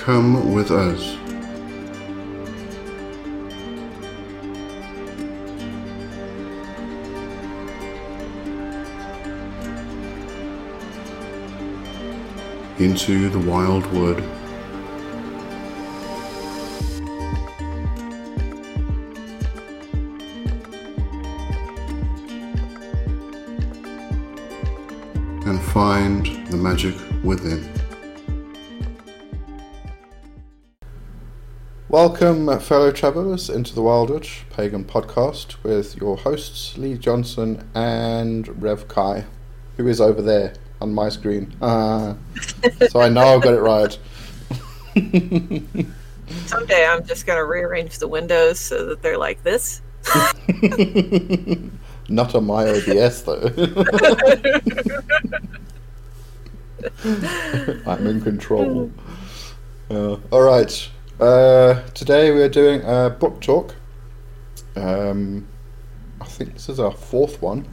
come with us. Into the wild wood. And find the magic within. Welcome, fellow travelers, into the Wyldwood Pagan Podcast with your hosts Lee Johnson and Rev Kai, who is over there on my screen. Ah, so I know I've got it right. Someday I'm just going to rearrange the windows so that they're like this. Not on my OBS though. I'm in control. Uh, all right. Uh, today we're doing a book talk. Um, I think this is our fourth one.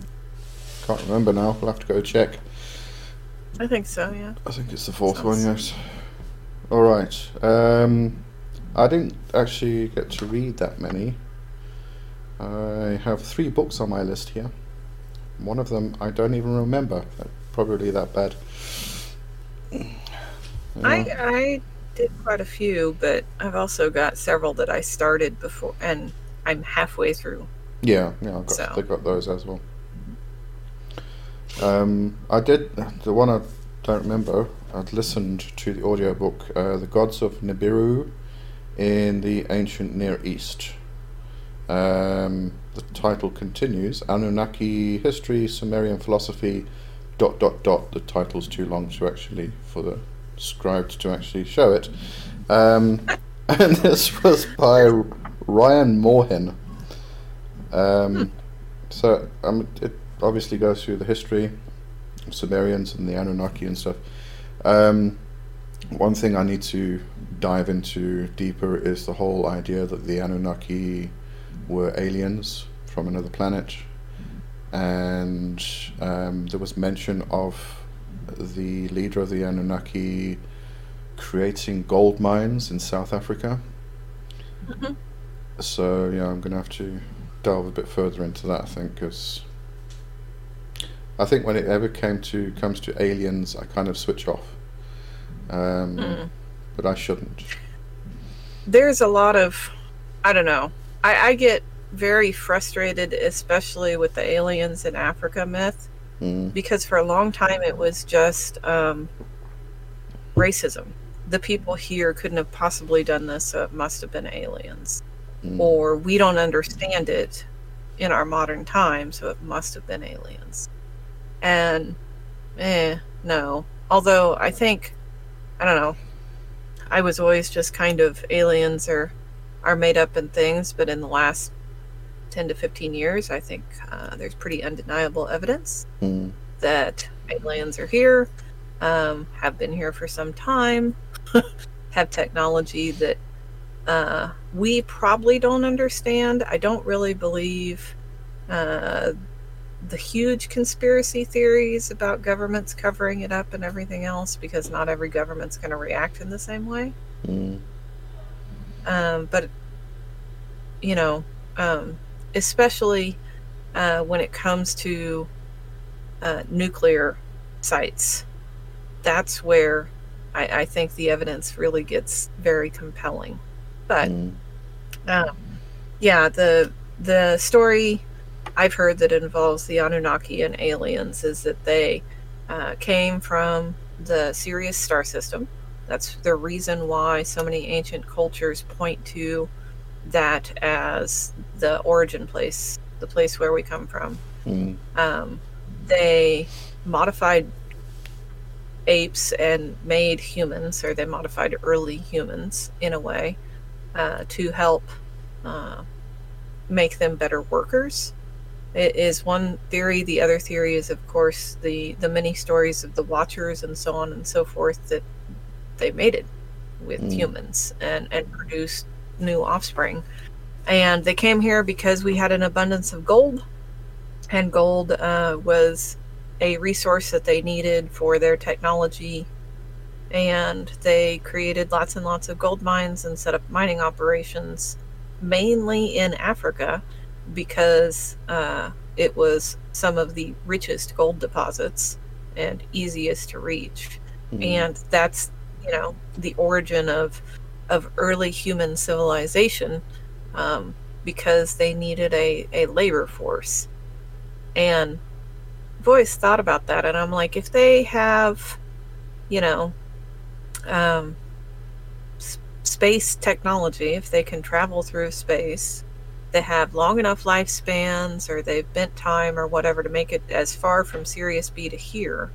Can't remember now. We'll have to go check. I think so, yeah. I think it's the fourth Sounds- one. Yes. All right. Um, I didn't actually get to read that many. I have three books on my list here. One of them I don't even remember. Probably that bad. I, I did quite a few, but I've also got several that I started before, and I'm halfway through. Yeah, yeah, I've got, So. they got those as well. Um, I did the one I don't remember. I'd listened to the audiobook, uh, "The Gods of Nibiru in the Ancient Near East." Um, the title continues: Anunnaki history, Sumerian philosophy. Dot dot dot. The title's too long to actually for the scribed to actually show it. Um, and this was by Ryan Moorhen. Um, so um, it obviously goes through the history of Sumerians and the Anunnaki and stuff. Um, one thing I need to dive into deeper is the whole idea that the Anunnaki were aliens from another planet, and um, there was mention of the leader of the Anunnaki creating gold mines in South Africa. Mhm. So yeah, I'm going to have to delve a bit further into that. I think because I think when it ever came to comes to aliens, I kind of switch off. Um, Mm. But I shouldn't. There's a lot of, I don't know. I, I get very frustrated, especially with the aliens in Africa myth, Mm. because for a long time it was just um, racism. The people here couldn't have possibly done this, so it must have been aliens. Mm. Or we don't understand it in our modern time, so it must have been aliens. And, eh, no. Although I think, I don't know, I was always just kind of aliens are, are made up in things, but in the last 10 to 15 years, I think uh, there's pretty undeniable evidence Mm. that aliens are here, um, have been here for some time, have technology that uh, we probably don't understand. I don't really believe uh, the huge conspiracy theories about governments covering it up and everything else because not every government's going to react in the same way. Mm. Um, but, you know, um, especially uh, when it comes to uh, nuclear sites, that's where I, I think the evidence really gets very compelling. But Mm. um, yeah, the the story I've heard that involves the Anunnaki and aliens is that they uh, came from the Sirius star system. That's the reason why so many ancient cultures point to that as the origin place, the place where we come from. Mm. Um, they modified apes and made humans, or they modified early humans in a way uh, to help uh, make them better workers. It is one theory. The other theory is, of course, the the many stories of the Watchers and so on and so forth that they mated with Mm. humans and and produced new offspring. And they came here because we had an abundance of gold, and gold uh, was a resource that they needed for their technology and they created lots and lots of gold mines and set up mining operations mainly in Africa because uh, it was some of the richest gold deposits and easiest to reach. Mm-hmm. And that's, you know, the origin of of early human civilization um, because they needed a, a labor force. And I've always thought about that. And I'm like, if they have, you know, um, space technology, if they can travel through space, they have long enough lifespans or they've bent time or whatever to make it as far from Sirius B to here,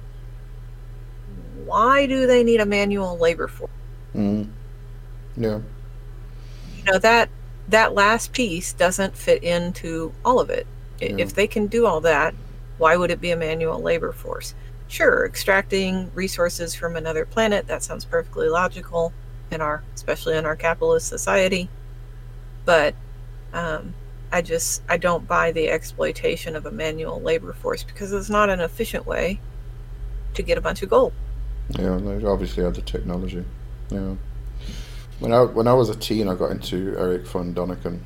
why do they need a manual labor force? Mm. Yeah. You know that that last piece doesn't fit into all of it. Yeah. If they can do all that, why would it be a manual labor force? Sure, extracting resources from another planet, that sounds perfectly logical in our especially in our capitalist society. But um, I just I don't buy the exploitation of a manual labor force because it's not an efficient way to get a bunch of gold. Yeah, they obviously had the technology. Yeah. When I when I was a teen, I got into Erich von Däniken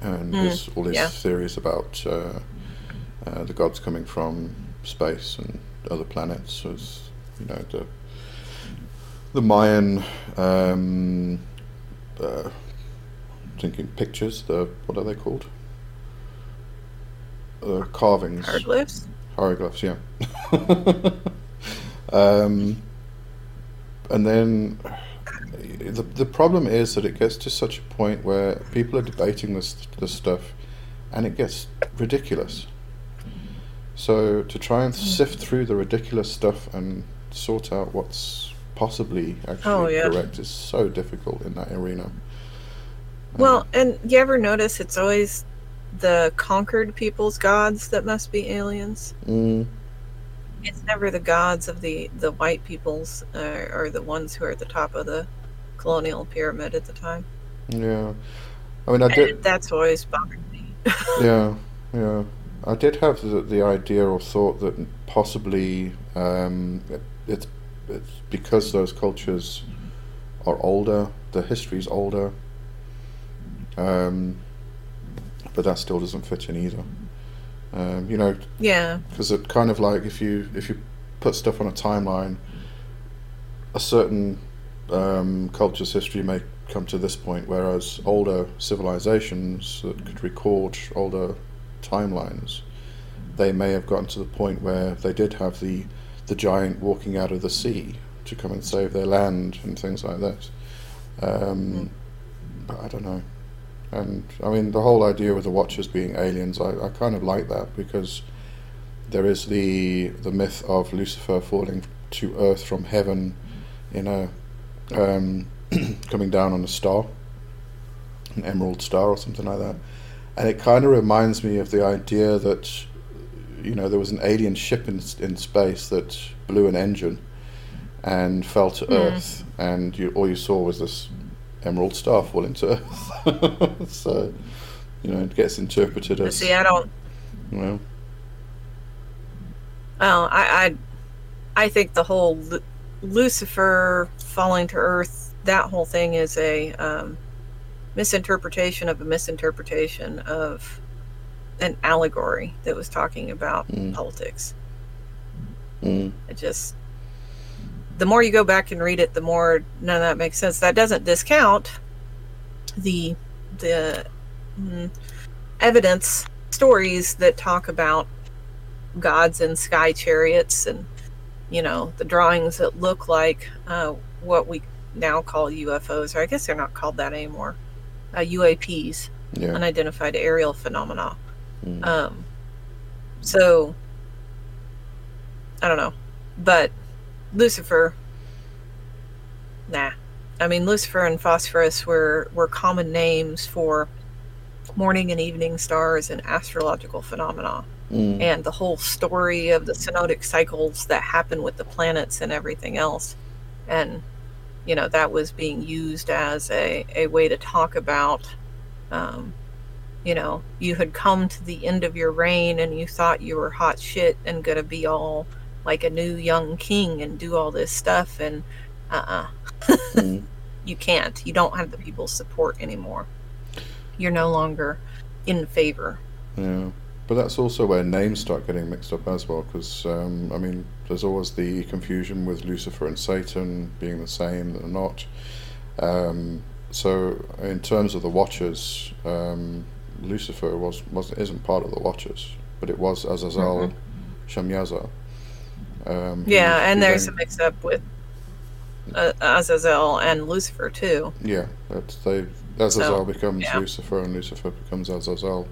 and mm, his, all his yeah. theories about uh, uh, the gods coming from space and other planets. Was you know the the Mayan um, uh, thinking pictures. The what are they called? Uh, carvings. Hieroglyphs. Hieroglyphs, yeah. um, and then the the problem is that it gets to such a point where people are debating this this stuff, and it gets ridiculous. So to try and sift through the ridiculous stuff and sort out what's possibly actually oh, yeah. correct is so difficult in that arena. Well, um, and you ever notice it's always the conquered people's gods that must be aliens? Mm. It's never the gods of the the white peoples uh, or the ones who are at the top of the colonial pyramid at the time. Yeah, I mean, I did. And that's always bothered me. yeah, yeah. I did have the, the idea or thought that possibly um, it, it's it's because those cultures are older, the history's older. Um, but that still doesn't fit in either. Um, you know, yeah, because it kind of like if you if you put stuff on a timeline, a certain um, culture's history may come to this point, whereas older civilizations that could record older timelines, they may have gotten to the point where they did have the the giant walking out of the sea to come and save their land and things like that. Um. But I don't know. And I mean, the whole idea with the Watchers being aliens, I, I kind of like that because there is the the myth of Lucifer falling to earth from heaven in a um, coming down on a star, an emerald star or something like that. And it kind of reminds me of the idea that, you know, there was an alien ship in, in space that blew an engine and fell to mm. Earth, and you, all you saw was this emerald star falling to Earth. so, you know, it gets interpreted as. See, I don't. Well. Well, I, I, I think the whole Lucifer falling to Earth, that whole thing is a um, misinterpretation of a misinterpretation of an allegory that was talking about mm. politics. Mm. It just, the more you go back and read it, the more none of that makes sense. That doesn't discount the the mm, evidence stories that talk about gods and sky chariots and you know, the drawings that look like uh, what we now call UFOs, or I guess they're not called that anymore, uh, UAPs, yeah. unidentified aerial phenomena. Mm. Um, so, I don't know. But Lucifer, nah. I mean, Lucifer and Phosphorus were, were common names for morning and evening stars and astrological phenomena mm. and the whole story of the synodic cycles that happen with the planets and everything else. And, you know, that was being used as a, a way to talk about, um, you know, you had come to the end of your reign and you thought you were hot shit and going to be all like a new young king and do all this stuff and uh-uh Mm. you can't you don't have the people's support anymore you're no longer in favor Yeah, but that's also where names start getting mixed up as well, because um, I mean, there's always the confusion with Lucifer and Satan being the same, they're not. Um, so, in terms of the Watchers, um, Lucifer was, was isn't part of the Watchers, but it was Azazel Shamyaza. Um, yeah and there's then- a mix up with uh, azazel and lucifer too Yeah, that's they. Azazel So, becomes yeah. Lucifer, and Lucifer becomes Azazel.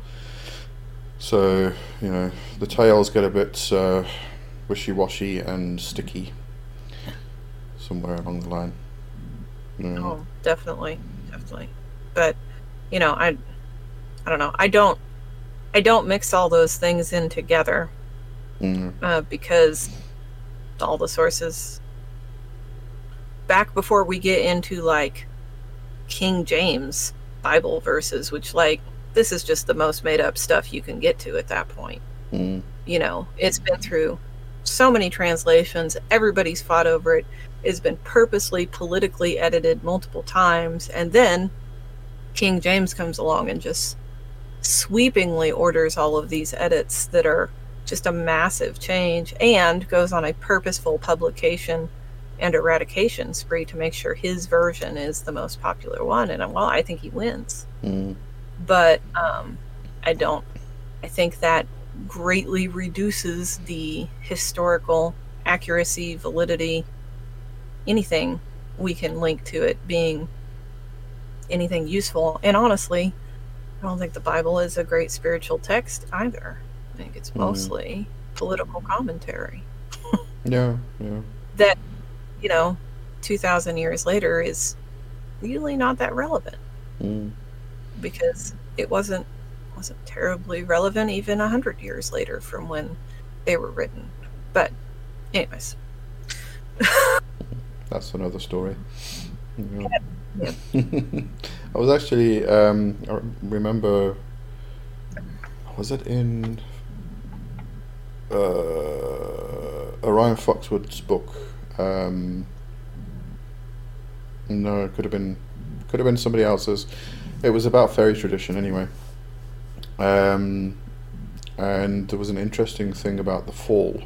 So you know the tails get a bit uh, wishy-washy and sticky somewhere along the line. Oh, definitely, definitely. But you know, I, I don't know. I don't, I don't mix all those things in together Mm, uh, because all the sources. Back before we get into like King James Bible verses, which like this is just the most made up stuff you can get to at that point. mm, You know, it's been through so many translations. Everybody's fought over it. It's been purposely politically edited multiple times. And then King James comes along and just sweepingly orders all of these edits that are just a massive change and goes on a purposeful publication and eradication spree to make sure his version is the most popular one. And well, I think he wins mm, but um, I don't. I think that greatly reduces the historical accuracy, validity, anything we can link to it being anything useful. And honestly, I don't think the Bible is a great spiritual text either. I think it's Mhm. mostly political commentary yeah, yeah. that, you know, 2,000 years later is really not that relevant. Mm, because it wasn't wasn't terribly relevant even a hundred years later from when they were written. But, anyways, that's another story. Yeah. Yeah. I was actually. Um, I remember. Was it in uh, Orion Foxwood's book? Um, no, it could have been could have been somebody else's. It was about fairy tradition anyway. Um, and there was an interesting thing about the fall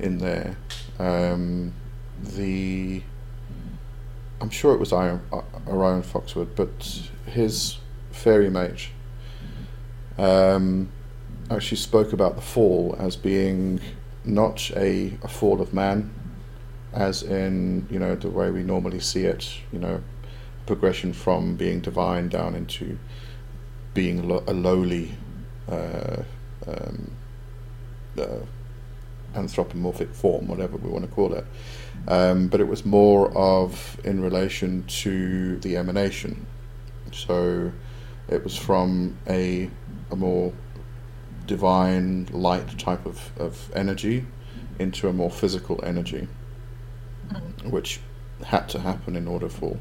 in there. Um, the I'm sure it was Iron, uh, Orion Foxwood, but his fairy mage um, actually spoke about the fall as being not a, a fall of man, as in you know the way we normally see it, you know, progression from being divine down into being lo- a lowly uh, um, uh, anthropomorphic form, whatever we want to call it. Um, but it was more of in relation to the emanation. So it was from a, a more divine light type of, of energy into a more physical energy, which had to happen in order for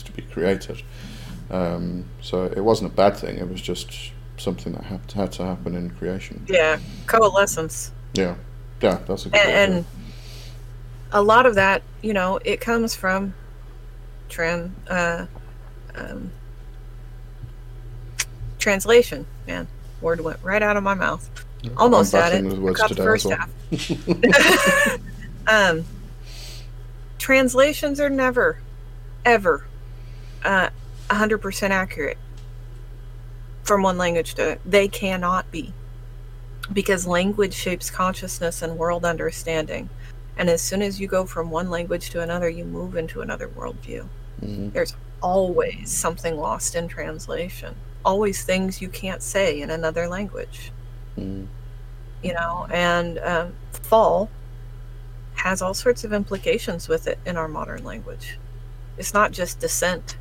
to be created. Um, so it wasn't a bad thing, it was just something that had, had to happen in creation. yeah, coalescence. Yeah, yeah, that's a good And, and a lot of that, you know, it comes from tran, uh, um, translation. Man, word went right out of my mouth. Almost at it. words Forgot the today first well. half. um, translations are never, ever, uh, hundred percent accurate from one language to they cannot be because language shapes consciousness and world understanding. And as soon as you go from one language to another you move into another worldview. Mhm. there's always something lost in translation. Always things you can't say in another language. Mm. you know and um, fall has all sorts of implications with it in our modern language. It's not just descent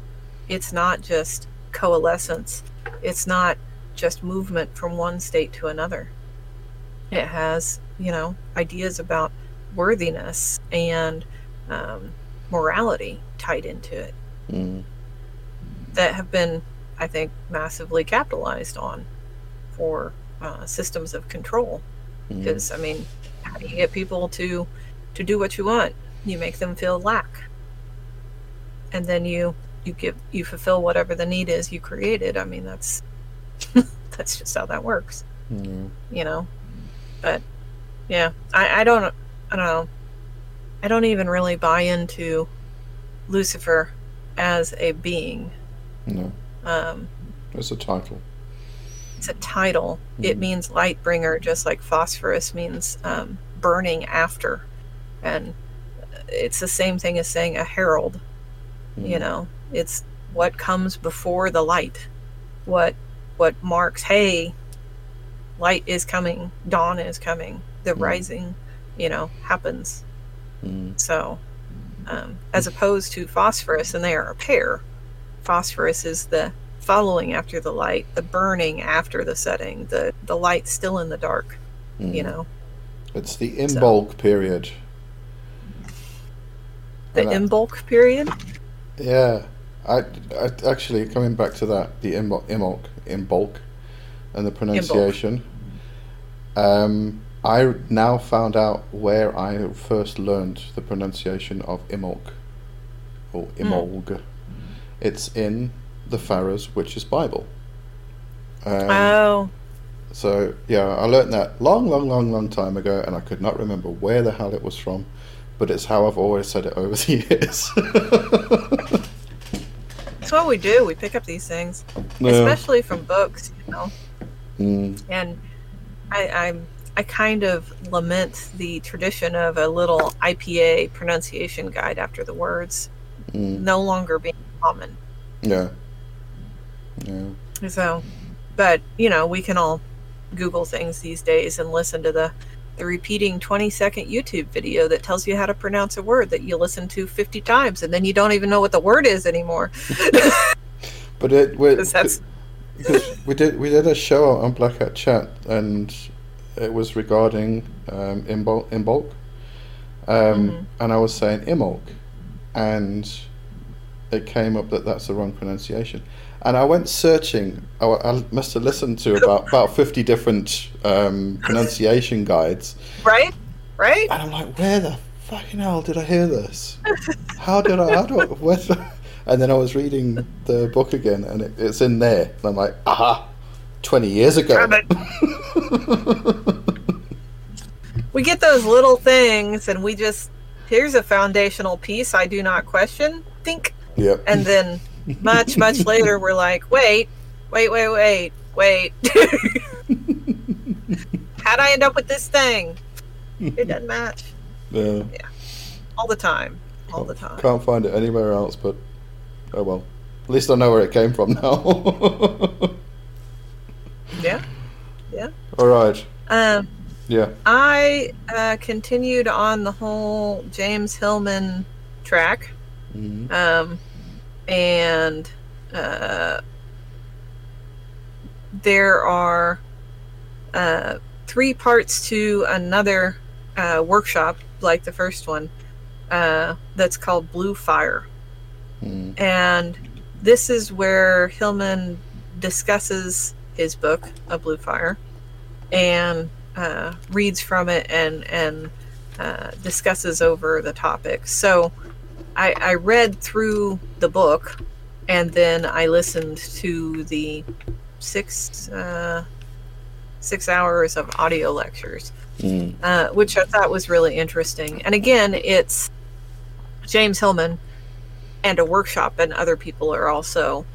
it's not just coalescence it's not just movement from one state to another it has you know ideas about worthiness and um, morality tied into it Mm. that have been i think massively capitalized on for uh, systems of control Mm. because I mean, how do you get people to to do what you want? You make them feel lack, and then you you give you fulfill whatever the need is you created. I mean, that's that's just how that works, Mm. you know. But yeah, I, I don't I don't know. I don't even really buy into Lucifer as a being. No, Um, it's a title. it's a title. It Mhm. means light bringer, just like phosphorus means um, burning after, and it's the same thing as saying a herald. You Mm. know, it's what comes before the light, what what marks, hey, light is coming, dawn is coming, the Mm. rising, you know, happens. Mm. So, um, as opposed to phosphorus, and they are a pair. Phosphorus is the following after the light, the burning after the setting, the the light still in the dark. You Mm. know, It's the Imbolc period. the And I- Imbolc period. Yeah, I, I actually coming back to that the Imbolc, Imbolc, Imbolc, and the pronunciation. Um, I now found out where I first learned the pronunciation of Imolc or Imolg. It's in the Farrar's Witch's Bible. Um, oh, so yeah, I learned that long, long, long, long time ago, and I could not remember where the hell it was from, but it's how I've always said it over the years. that's what we do. We pick up these things, Yeah. especially from books. You know, Mm, and I, I'm I kind of lament the tradition of a little IPA pronunciation guide after the words mm, no longer being common. yeah. Yeah. So, but you know, we can all Google things these days and listen to the the repeating 20 second YouTube video that tells you how to pronounce a word that you listen to 50 times and then you don't even know what the word is anymore. But it we, because we did we did a show on Black Hat Chat and it was regarding um, Imbolc, Imbolc. Um, Mhm. and I was saying Imolc, and it came up that that's the wrong pronunciation. And I went searching. I, I must have listened to about about fifty different um, pronunciation guides, right? Right? and I'm like, where the fucking hell did I hear this? How did I? How do I? Where And then I was reading the book again, and it, it's in there. And I'm like, aha, twenty years ago. We get those little things and we just here's a foundational piece I do not question. Think yep. and then much much later we're like, "Wait, wait, wait, wait, wait. How'd I end up with this thing? It doesn't match Yeah. yeah. all the time, all the time." Can't find it anywhere else, but oh well. At least I know where it came from now. Yeah. Yeah. All right. Um, Yeah. I uh, continued on the whole James Hillman track. Mhm. um, and uh, there are uh, three parts to another uh, workshop, like the first one, uh, that's called Blue Fire, Mm. and this is where Hillman discusses his book, A Blue Fire, and uh, reads from it and and uh, discusses over the topic. So I, I read through the book and then I listened to the six uh, six hours of audio lectures, Mm. uh, which I thought was really interesting. And again, it's James Hillman and a workshop, and other people are also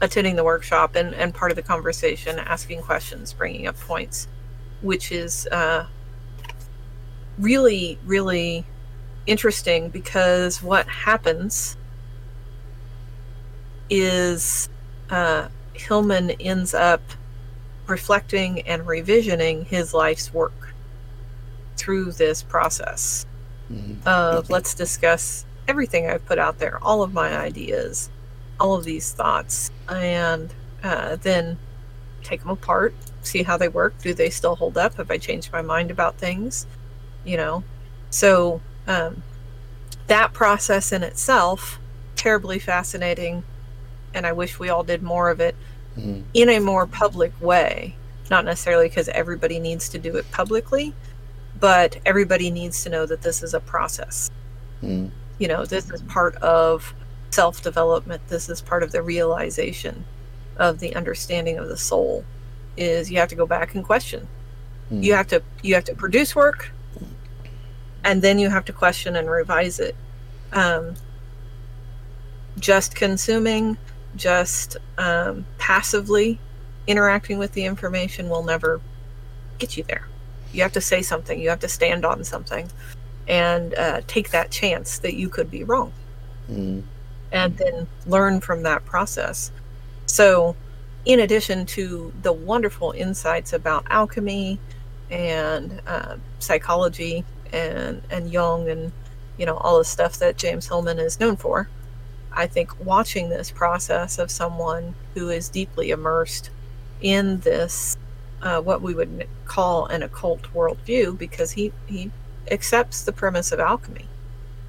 attending the workshop and, and part of the conversation, asking questions, bringing up points, which is uh, really, really interesting because what happens is uh, Hillman ends up reflecting and revisioning his life's work through this process Mhm. of let's discuss everything I've put out there, all of my ideas, all of these thoughts, and uh, then take them apart, see how they work. Do they still hold up? Have I changed my mind about things? You know, so um, that process in itself, terribly fascinating, and I wish we all did more of it Mm. in a more public way. Not necessarily because everybody needs to do it publicly, but everybody needs to know that this is a process. Mm. You know, this is part of self development. This is part of the realization of the understanding of the soul. Is you have to go back and question. Mm. You have to you have to produce work, and then you have to question and revise it. Um, just consuming, just um, passively interacting with the information will never get you there. You have to say something. You have to stand on something, and uh, take that chance that you could be wrong, Mm. and then learn from that process. So, in addition to the wonderful insights about alchemy and uh, psychology and and Jung and you know all the stuff that James Hillman is known for, I think watching this process of someone who is deeply immersed in this, uh, what we would call an occult worldview, because he, he accepts the premise of alchemy.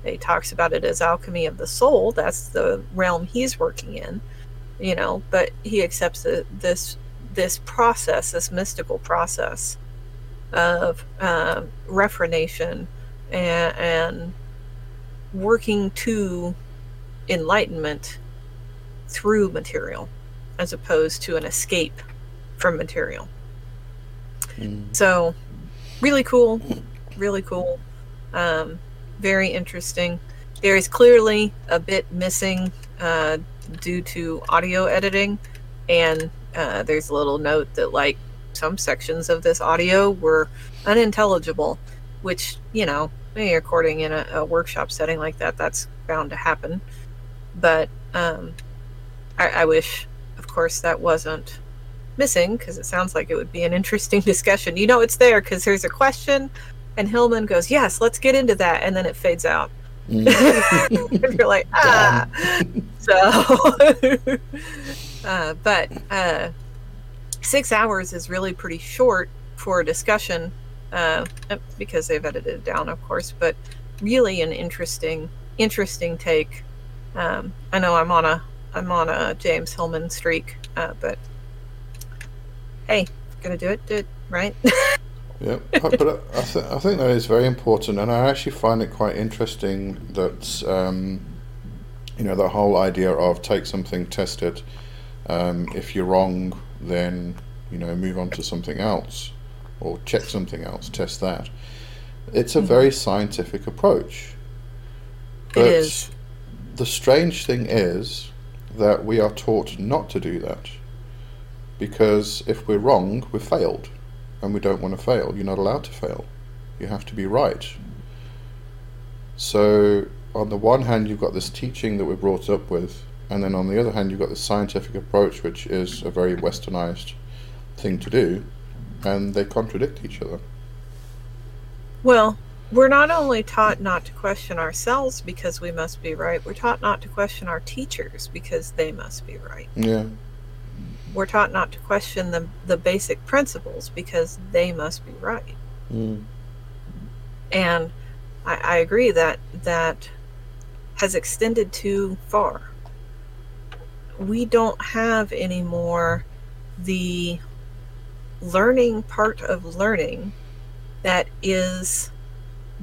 He talks about it as alchemy of the soul. That's the realm he's working in, you know. But he accepts the, this this process, this mystical process of uh, reformation and, and working to enlightenment through material as opposed to an escape from material. Mm. So, really cool, really cool, um, very interesting. There is clearly a bit missing uh, due to audio editing, and uh, there's a little note that, like, some sections of this audio were unintelligible, which, you know, when you're recording in a, a workshop setting like that, that's bound to happen. But um, I, I wish, of course, that wasn't missing because it sounds like it would be an interesting discussion. You know, it's there because there's a question, and Hillman goes, "Yes, let's get into that," and then it fades out. Mm. and you're like, ah. so, uh, but uh, six hours is really pretty short for a discussion uh, because they've edited it down, of course. But really, an interesting, interesting take. Um, I know I'm on a I'm on a James Hillman streak, uh, but hey, gonna do it, do it right. Yeah, but but I, th- I think that is very important, and I actually find it quite interesting that um, you know the whole idea of take something, test it. Um, if you're wrong, then you know move on to something else, or check something else, test that. It's a Mhm. very scientific approach. It is. The strange thing is that we are taught not to do that, because if we're wrong, we've failed and we don't want to fail. You're not allowed to fail. You have to be right. So, on the one hand, you've got this teaching that we're brought up with, and then on the other hand, you've got the scientific approach, which is a very westernized thing to do, and they contradict each other. Well, we're not only taught not to question ourselves because we must be right, we're taught not to question our teachers because they must be right. Yeah. We're taught not to question the, the basic principles because they must be right. Mm. And I, I agree that that has extended too far. We don't have anymore the learning part of learning that is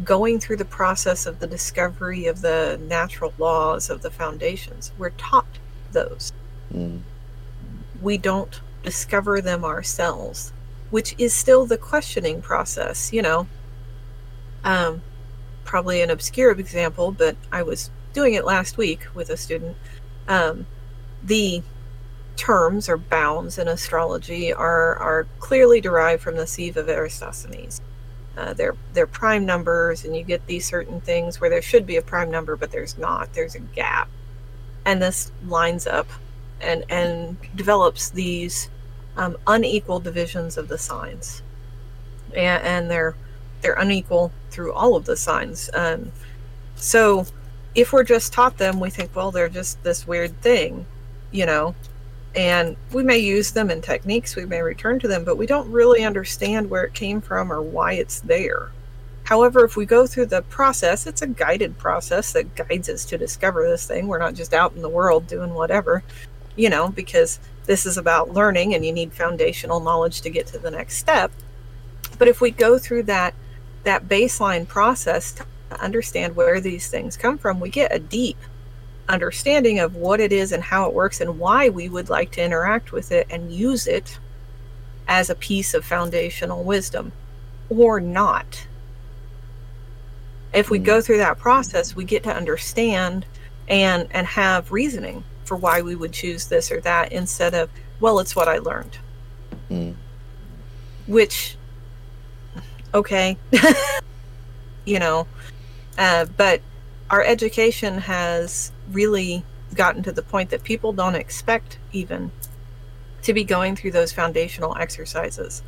going through the process of the discovery of the natural laws of the foundations. We're taught those. Mm. We don't discover them ourselves, which is still the questioning process, you know. Um, probably an obscure example, but I was doing it last week with a student. Um, the terms or bounds in astrology are, are clearly derived from the sieve of Eratosthenes. Uh, they're they're prime numbers, and you get these certain things where there should be a prime number, but there's not. There's a gap, and this lines up and and develops these um, unequal divisions of the signs, and, and they're they're unequal through all of the signs. Um, so, if we're just taught them, we think, well, they're just this weird thing, you know, and we may use them in techniques, we may return to them, but we don't really understand where it came from or why it's there. However, if we go through the process, it's a guided process that guides us to discover this thing. We're not just out in the world doing whatever, you know, because this is about learning and you need foundational knowledge to get to the next step. But if we go through that that baseline process to understand where these things come from, we get a deep understanding of what it is and how it works and why we would like to interact with it and use it as a piece of foundational wisdom or not. If we go through that process, we get to understand and and have reasoning for why we would choose this or that instead of well, it's what I learned. Mm. Which okay. you know, uh, but our education has really gotten to the point that people don't expect even to be going through those foundational exercises.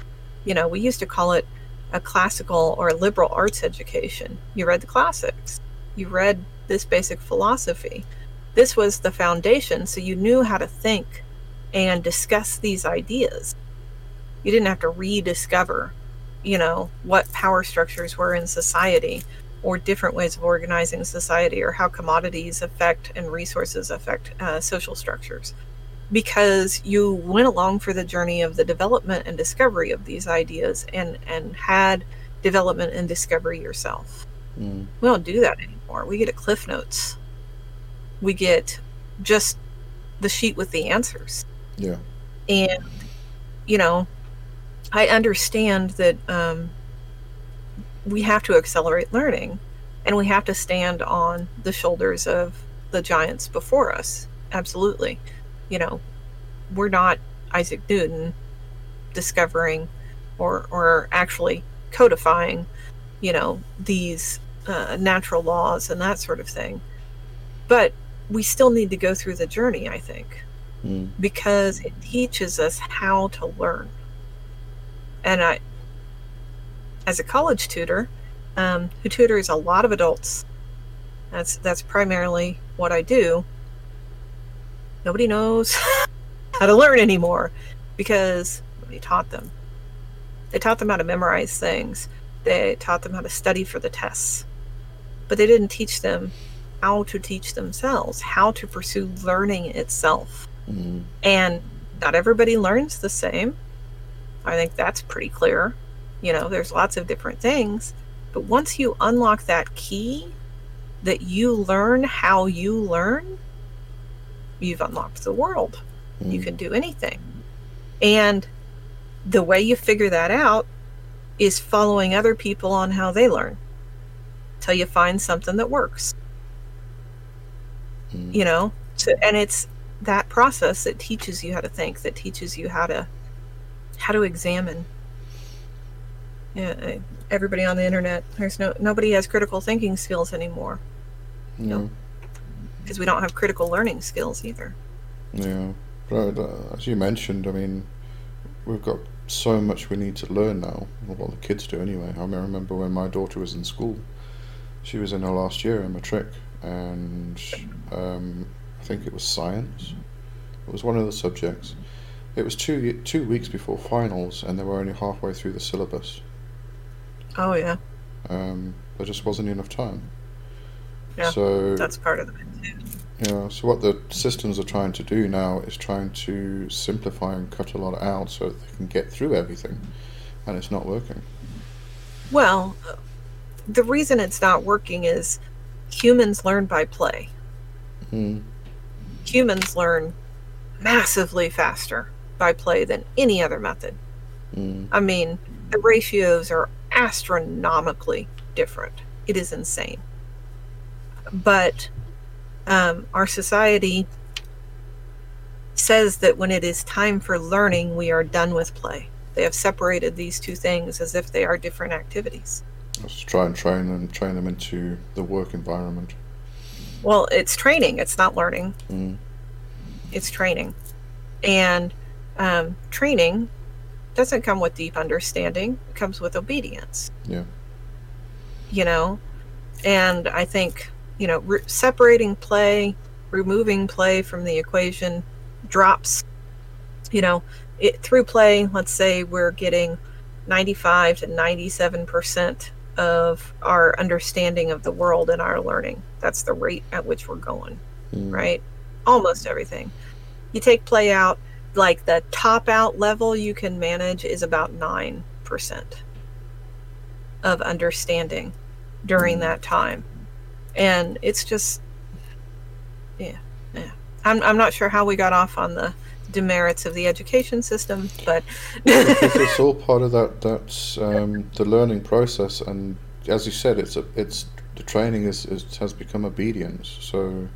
You know, we used to call it a classical or liberal arts education. You read the classics, you read this basic philosophy. This was the foundation, so you knew how to think and discuss these ideas. You didn't have to rediscover, you know, what power structures were in society or different ways of organizing society or how commodities affect and resources affect uh, social structures. Because you went along for the journey of the development and discovery of these ideas and and had development and discovery yourself. Mm. we don't do that anymore. We get a cliff notes. We get just the sheet with the answers. Yeah. and you know i understand that um, we have to accelerate learning and we have to stand on the shoulders of the giants before us absolutely you know we're not isaac newton discovering or or actually codifying you know these uh, natural laws and that sort of thing but we still need to go through the journey i think Mm. because it teaches us how to learn. And I, as a college tutor, um, who tutors a lot of adults, that's that's primarily what I do. Nobody knows how to learn anymore because nobody taught them. They taught them how to memorize things. They taught them how to study for the tests, but they didn't teach them how to teach themselves, how to pursue learning itself. Mm. And not everybody learns the same. I think that's pretty clear. You know, there's lots of different things. But once you unlock that key that you learn how you learn, you've unlocked the world. You Mm. can do anything. And the way you figure that out is following other people on how they learn till you find something that works Mm. you know so and it's that process that teaches you how to think that teaches you how to how to examine yeah everybody on the internet there's no nobody has critical thinking skills anymore Yeah. because we don't have critical learning skills either Yeah. But uh, as you mentioned, I mean, we've got so much we need to learn now. Well, the kids do anyway. I mean, I remember when my daughter was in school. She was in her last year in matric, and um, I think it was science. It was one of the subjects. It was two two weeks before finals, and they were only halfway through the syllabus. Oh yeah. Um, there just wasn't enough time. Yeah, So that's part of it Yeah, so what the systems are trying to do now is trying to simplify and cut a lot out so that they can get through everything, and it's not working. well the reason it's not working is humans learn by play. Mm, humans learn massively faster by play than any other method. Mm, I mean, the ratios are astronomically different. It is insane. But um, our society says that when it is time for learning, we are done with play. They have separated these two things as if they are different activities. let's try and train them, train them into the work environment. Well, it's training, it's not learning, Mm, it's training. And um, training doesn't come with deep understanding, it comes with obedience. yeah, you know? And i think you know re- separating play removing play from the equation drops you know it through play let's say we're getting 95 to 97 percent of our understanding of the world and our learning. That's the rate at which we're going mm, right? Almost everything. You take play out like the top out level you can manage is about 9% of understanding during that time. And it's just, yeah, yeah. I'm, I'm not sure how we got off on the demerits of the education system, but it's all part of that that's um, the learning process, and as you said, it's a, it's the training is, is has become obedience. So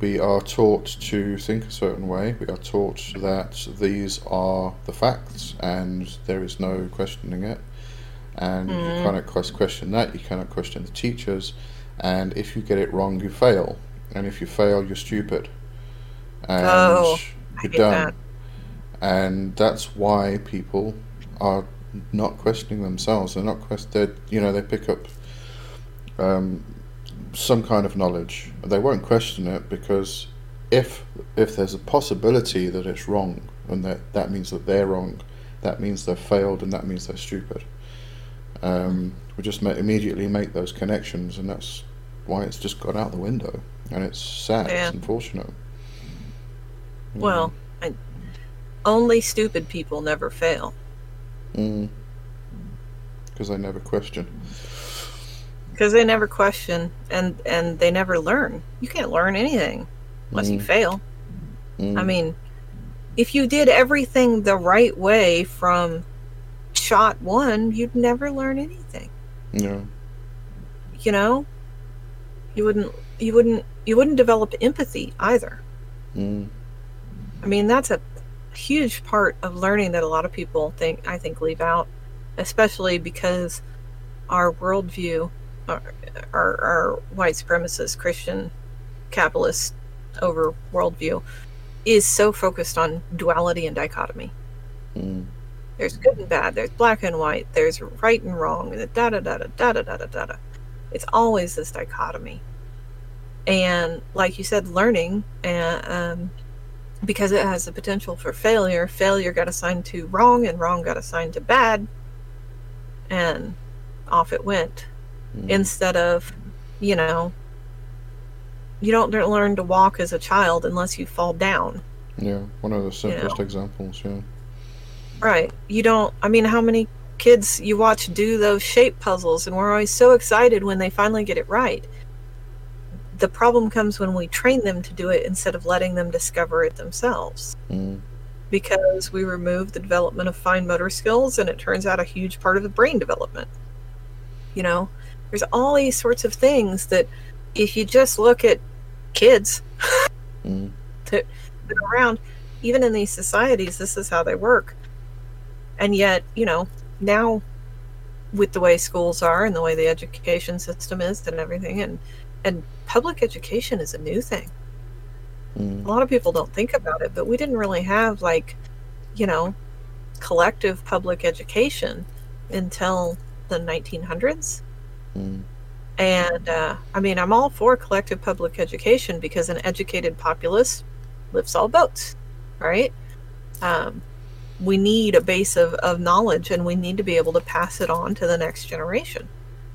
we are taught to think a certain way. We are taught that these are the facts, and there is no questioning it. And you cannot question that. You cannot question the teachers. And if you get it wrong, you fail. And if you fail, you're stupid. And Oh, you're done. that. And that's why people are not questioning themselves. They're not quest. They you know they pick up um, some kind of knowledge. They won't question it because if if there's a possibility that it's wrong and that that means that they're wrong, that means they've failed and that means they're stupid. Um, we just immediately make those connections, and that's why it's just gone out the window. And it's sad. Yeah. It's unfortunate. You Well, I, only stupid people never fail. because they never question. Because they never question and and they never learn. You can't learn anything unless you fail. I mean if you did everything the right way from shot one you'd never learn anything. Yeah. you know? You wouldn't you wouldn't you wouldn't develop empathy either. Mm. i mean that's a huge part of learning that a lot of people think i think leave out especially because our worldview our, our, our white supremacist christian capitalist over worldview is so focused on duality and dichotomy. Mm. there's good and bad there's black and white there's right and wrong and da da da da da da da da da. Da it's always this dichotomy. And like you said learning and um, because it has the potential for failure failure got assigned to wrong and wrong got assigned to bad and off it went Mm. instead of you know you don't learn to walk as a child unless you fall down Yeah. One of the simplest examples. Yeah. Right. You don't, I mean, how many kids you watch do those shape puzzles and we're always so excited when they finally get it right? The problem comes when we train them to do it instead of letting them discover it themselves. Mm. Because we remove the development of fine motor skills and it turns out a huge part of the brain development. You know, there's all these sorts of things that if you just look at kids Mm. that, that are around, even in these societies, this is how they work. And yet, you know, now with the way schools are and the way the education system is and everything, and and public education is a new thing. Mm. A lot of people don't think about it, but we didn't really have like, you know, collective public education until the 1900s. Mm. And uh, I mean, I'm all for collective public education because an educated populace lifts all boats, right? Um, we need a base of, of knowledge and we need to be able to pass it on to the next generation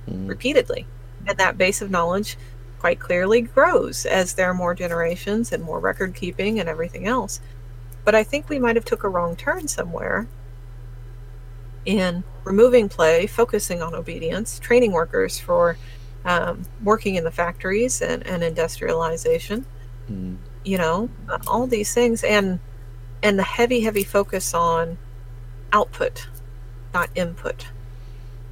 Mm. repeatedly. And that base of knowledge quite clearly grows as there are more generations and more record keeping and everything else. But I think we might have took a wrong turn somewhere in removing play, focusing on obedience, training workers for um, working in the factories and, and industrialization. Mm. You know, all these things, and and the heavy, heavy focus on output, not input.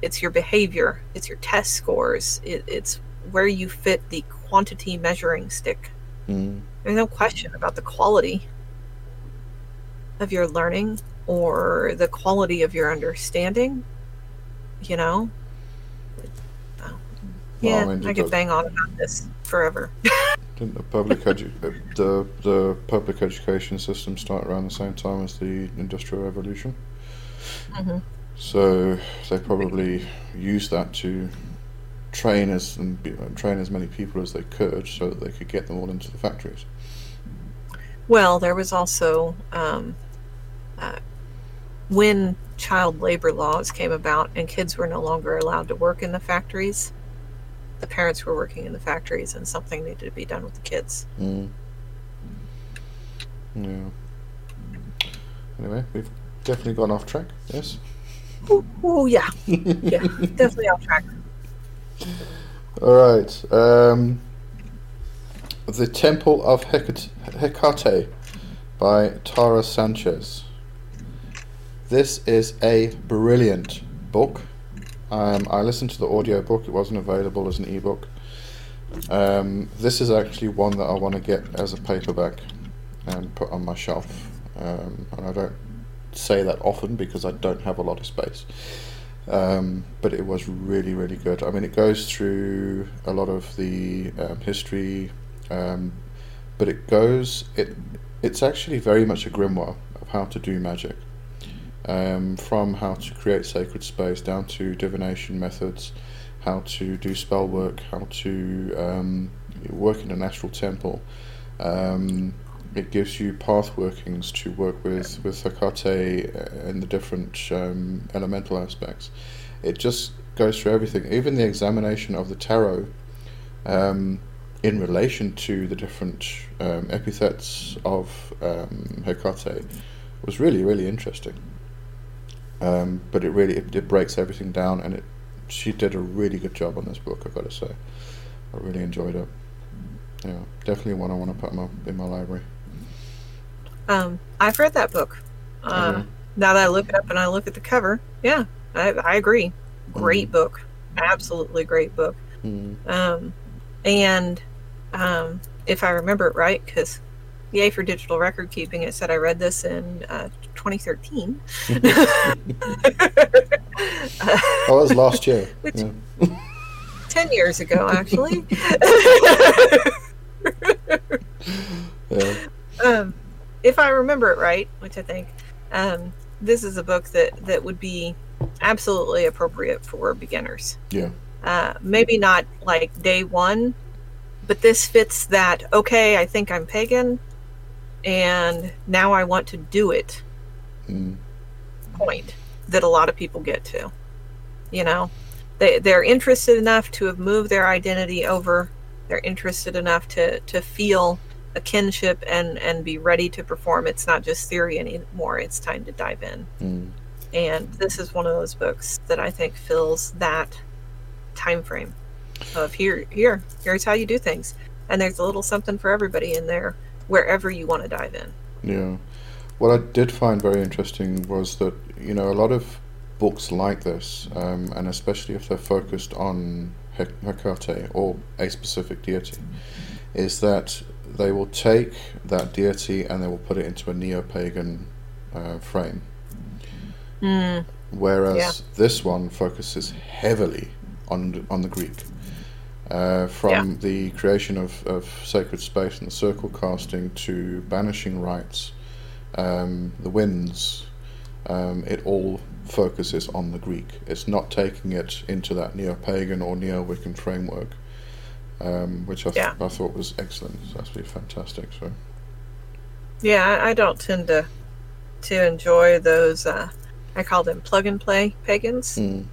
It's your behavior. It's your test scores. It, it's where you fit the quantity measuring stick. Mm. There's no question about the quality of your learning or the quality of your understanding. You know? Oh. Yeah, Well, I mean, I could bang on about this forever. Didn't the public edu- uh, the the public education system start around the same time as the industrial revolution? Mm-hmm. So they probably used that to train as and be, train as many people as they could, so that they could get them all into the factories. Well, there was also um, uh, when child labor laws came about and kids were no longer allowed to work in the factories, the parents were working in the factories and something needed to be done with the kids. Mm. Yeah. Anyway, we've definitely gone off track. Yes. Oh yeah, yeah, definitely off track. All right. Um, the Temple of Hecate, Hecate by Tara Sanchez. This is a brilliant book. Um, I listened to the audio book. It wasn't available as an ebook. Um, this is actually one that I want to get as a paperback and put on my shelf. Um, and I don't say that often because I don't have a lot of space. Um, but it was really, really good. I mean, it goes through a lot of the um, history, um, but it goes it. It's actually very much a grimoire of how to do magic, um, from how to create sacred space down to divination methods, how to do spell work, how to um, work in an astral temple. Um, it gives you path workings to work with with Hecate and the different um, elemental aspects. It just goes through everything, even the examination of the tarot um, in relation to the different um, epithets of Hecate was really really interesting. Um, but it really it, it breaks everything down, and it she did a really good job on this book. I've got to say, I really enjoyed it. Yeah, definitely one I want to put in my, in my library. Um, I've read that book. Uh, Mhm. Now that I look it up and I look at the cover, yeah, I, I agree. Great Mhm. book, absolutely great book. Mm. Um, and um, if I remember it right, because yay for digital record keeping, it said I read this in uh, 2013. Oh, that was last year. Which- yeah. 10 years ago, actually. yeah. um, if I remember it right, which I think, um, this is a book that, that would be absolutely appropriate for beginners. Yeah. Uh, maybe not like day one, but this fits that, okay, I think I'm pagan, and now I want to do it Mm. point that a lot of people get to. You know, they, they're interested enough to have moved their identity over, they're interested enough to, to feel a kinship and, and be ready to perform. It's not just theory anymore, it's time to dive in. Mm. And this is one of those books that I think fills that time frame of here, here, here's how you do things. And there's a little something for everybody in there, wherever you want to dive in. Yeah. What I did find very interesting was that, you know, a lot of books like this, um, and especially if they're focused on He- Hecate or a specific deity, is that they will take that deity and they will put it into a neo pagan uh, frame. Mm, Whereas Yeah. this one focuses heavily on on the Greek, uh, from Yeah. the creation of, of sacred space and the circle casting to banishing rites, um, the winds. Um, it all focuses on the Greek. It's not taking it into that neo-pagan or neo-Wiccan framework, um, which I, th- Yeah. I thought was excellent. It's absolutely fantastic. So Yeah, I, I don't tend to to enjoy those. Uh, I call them plug and play pagans. mm,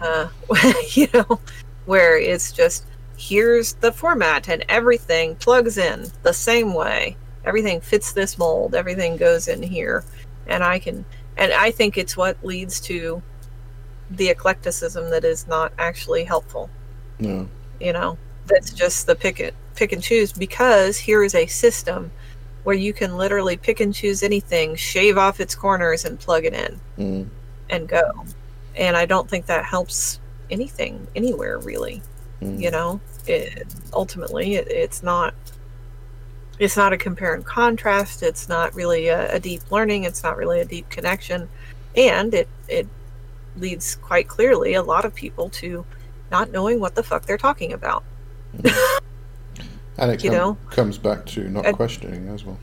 Uh, you know, where it's just here's the format and everything plugs in the same way. Everything fits this mold. Everything goes in here, and I can. And I think it's what leads to the eclecticism that is not actually helpful. no, you know that's just the pick it pick and choose because here is a system where you can literally pick and choose anything shave off its corners and plug it in mm, and go and i don't think that helps anything anywhere really mm, you know? It, ultimately it, it's not it's not a compare and contrast. It's not really a, a deep learning. It's not really a deep connection. And it it leads quite clearly a lot of people to not knowing what the fuck they're talking about. And it You com- know? comes back to not And- questioning as well.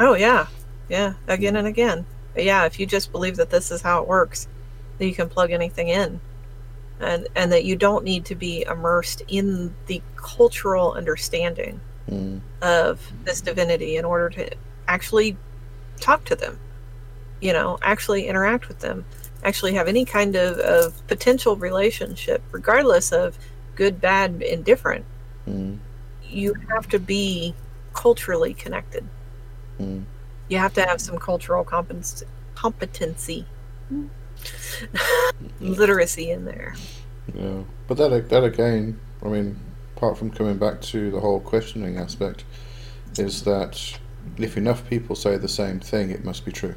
Oh yeah, yeah, again and again. Yeah, if you just believe that this is how it works, that you can plug anything in, and and that you don't need to be immersed in the cultural understanding Mm, of this divinity in order to actually talk to them, you know, actually interact with them, actually have any kind of, of potential relationship, regardless of good, bad, indifferent. mm, You have to be culturally connected. mm. you have to have some cultural competence, competency literacy in there. Yeah, but that that again, I mean, apart from coming back to the whole questioning aspect, is that if enough people say the same thing, it must be true.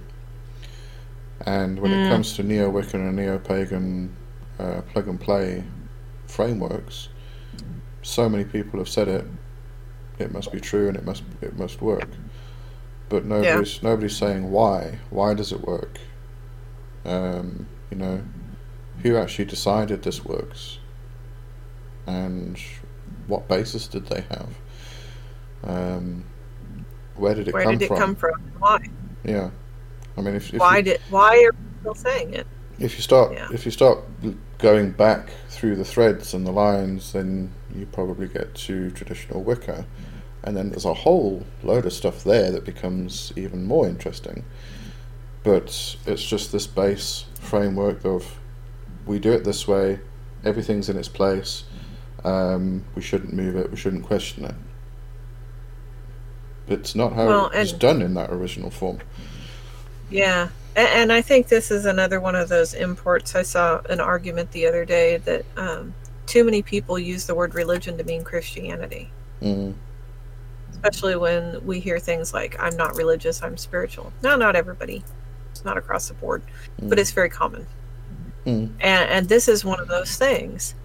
And when Mm. it comes to neo Wiccan and neo pagan uh, plug and play frameworks, so many people have said it. It must be true, and it must it must work. But nobody's nobody's saying why. Why does it work? Um, you know, who actually decided this works, and what basis did they have? Um, where did it Where come did it from? come from? Why? Yeah, I mean, if, if Why you, did? Why are people saying it? if you start Yeah. if you start going back through the threads and the lines, then you probably get to traditional Wicca, and then there's a whole load of stuff there that becomes even more interesting. But it's just this base framework of we do it this way, everything's in its place. Um, we shouldn't move it. We shouldn't question it. It's not how Well, it was and- done in that original form. Yeah. And, and I think this is another one of those imports. I saw an argument the other day that um, too many people use the word religion to mean Christianity, Mm, especially when we hear things like, I'm not religious, I'm spiritual. No, not everybody. Not across the board, but Mm. it's very common. mm, And, and this is one of those things.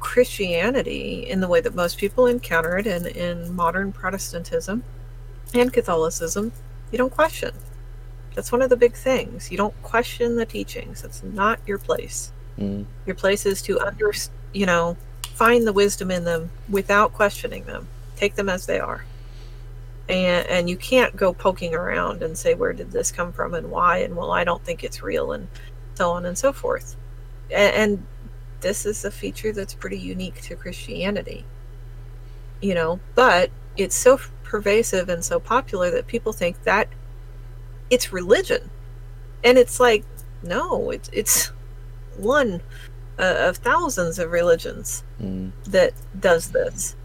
Christianity, in the way that most people encounter it in, in modern Protestantism and Catholicism, you don't question. That's one of the big things. You don't question the teachings. That's not your place. mm, Your place is to under, you know, find the wisdom in them without questioning them. Take them as they are. And and you can't go poking around and say where did this come from and why and well I don't think it's real and so on and so forth. And, and this is a feature that's pretty unique to Christianity. You know, but it's so pervasive and so popular that people think that it's religion. And it's like no, it's it's one uh, of thousands of religions mm. that does this.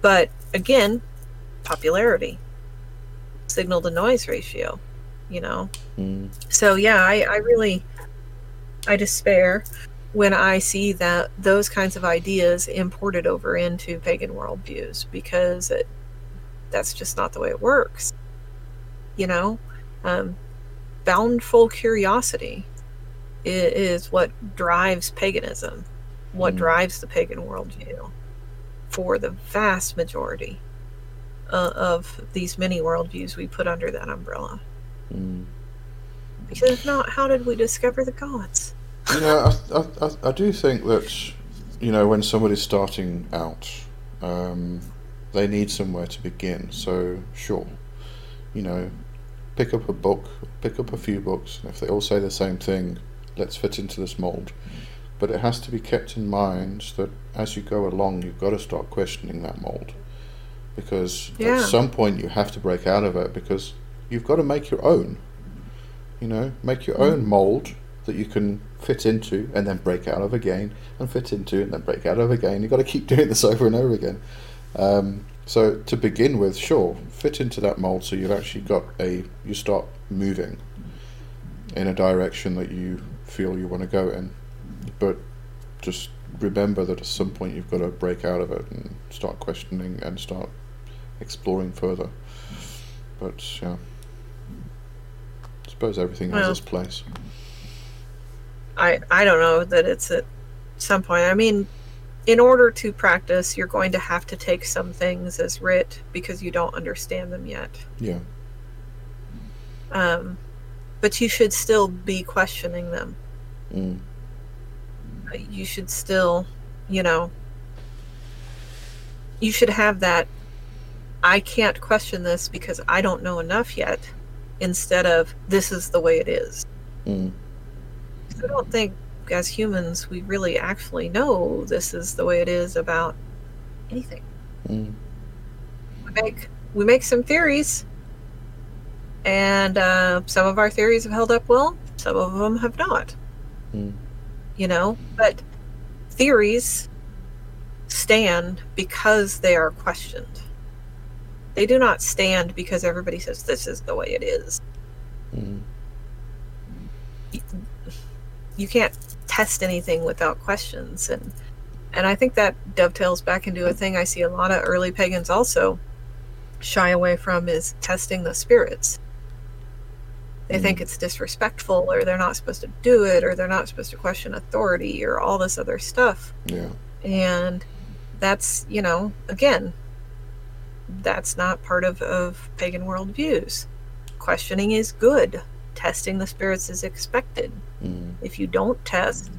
But again, popularity, signal to noise ratio, you know. Mm, So yeah, I, I really I despair when I see that those kinds of ideas imported over into pagan worldviews because it, that's just not the way it works. You know, um, boundful curiosity i- is what drives paganism, what Mm. drives the pagan worldview for the vast majority uh, of these many worldviews we put under that umbrella. mm. Because if not, how did we discover the gods? You know, I, I, I, I do think that, you know, when somebody's starting out, um, they need somewhere to begin. So, sure, you know, pick up a book, pick up a few books, and if they all say the same thing, let's fit into this mold. But it has to be kept in mind that as you go along, you've got to start questioning that mold. Because Yeah. at some point you have to break out of it because you've got to make your own. You know, make your own mold that you can fit into and then break out of again and fit into and then break out of again. You've got to keep doing this over and over again. Um, so to begin with, sure, fit into that mold so you've actually got a you start moving in a direction that you feel you want to go in. But just remember that at some point you've got to break out of it and start questioning and start exploring further. But yeah. I suppose everything has its place. I I don't know that it's at some point. I mean, in order to practice, you're going to have to take some things as writ because you don't understand them yet. Yeah. Um, but you should still be questioning them. Mm. You should still, you know, you should have that. I can't question this because I don't know enough yet. Instead of this is the way it is. Mm. I don't think as humans we really actually know this is the way it is about anything. Mm. We make we make some theories, and uh, some of our theories have held up well. Some of them have not. Mm. You know, but theories stand because they are questioned. They do not stand because everybody says this is the way it is. Mm. you can't test anything without questions and and I think that dovetails back into a thing I see a lot of early pagans also shy away from is testing the spirits. They Mm. think it's disrespectful or they're not supposed to do it or they're not supposed to question authority or all this other stuff. Yeah. And that's, you know, again, that's not part of, of pagan worldviews. Questioning is good. Testing the spirits is expected. Mm. If you don't test,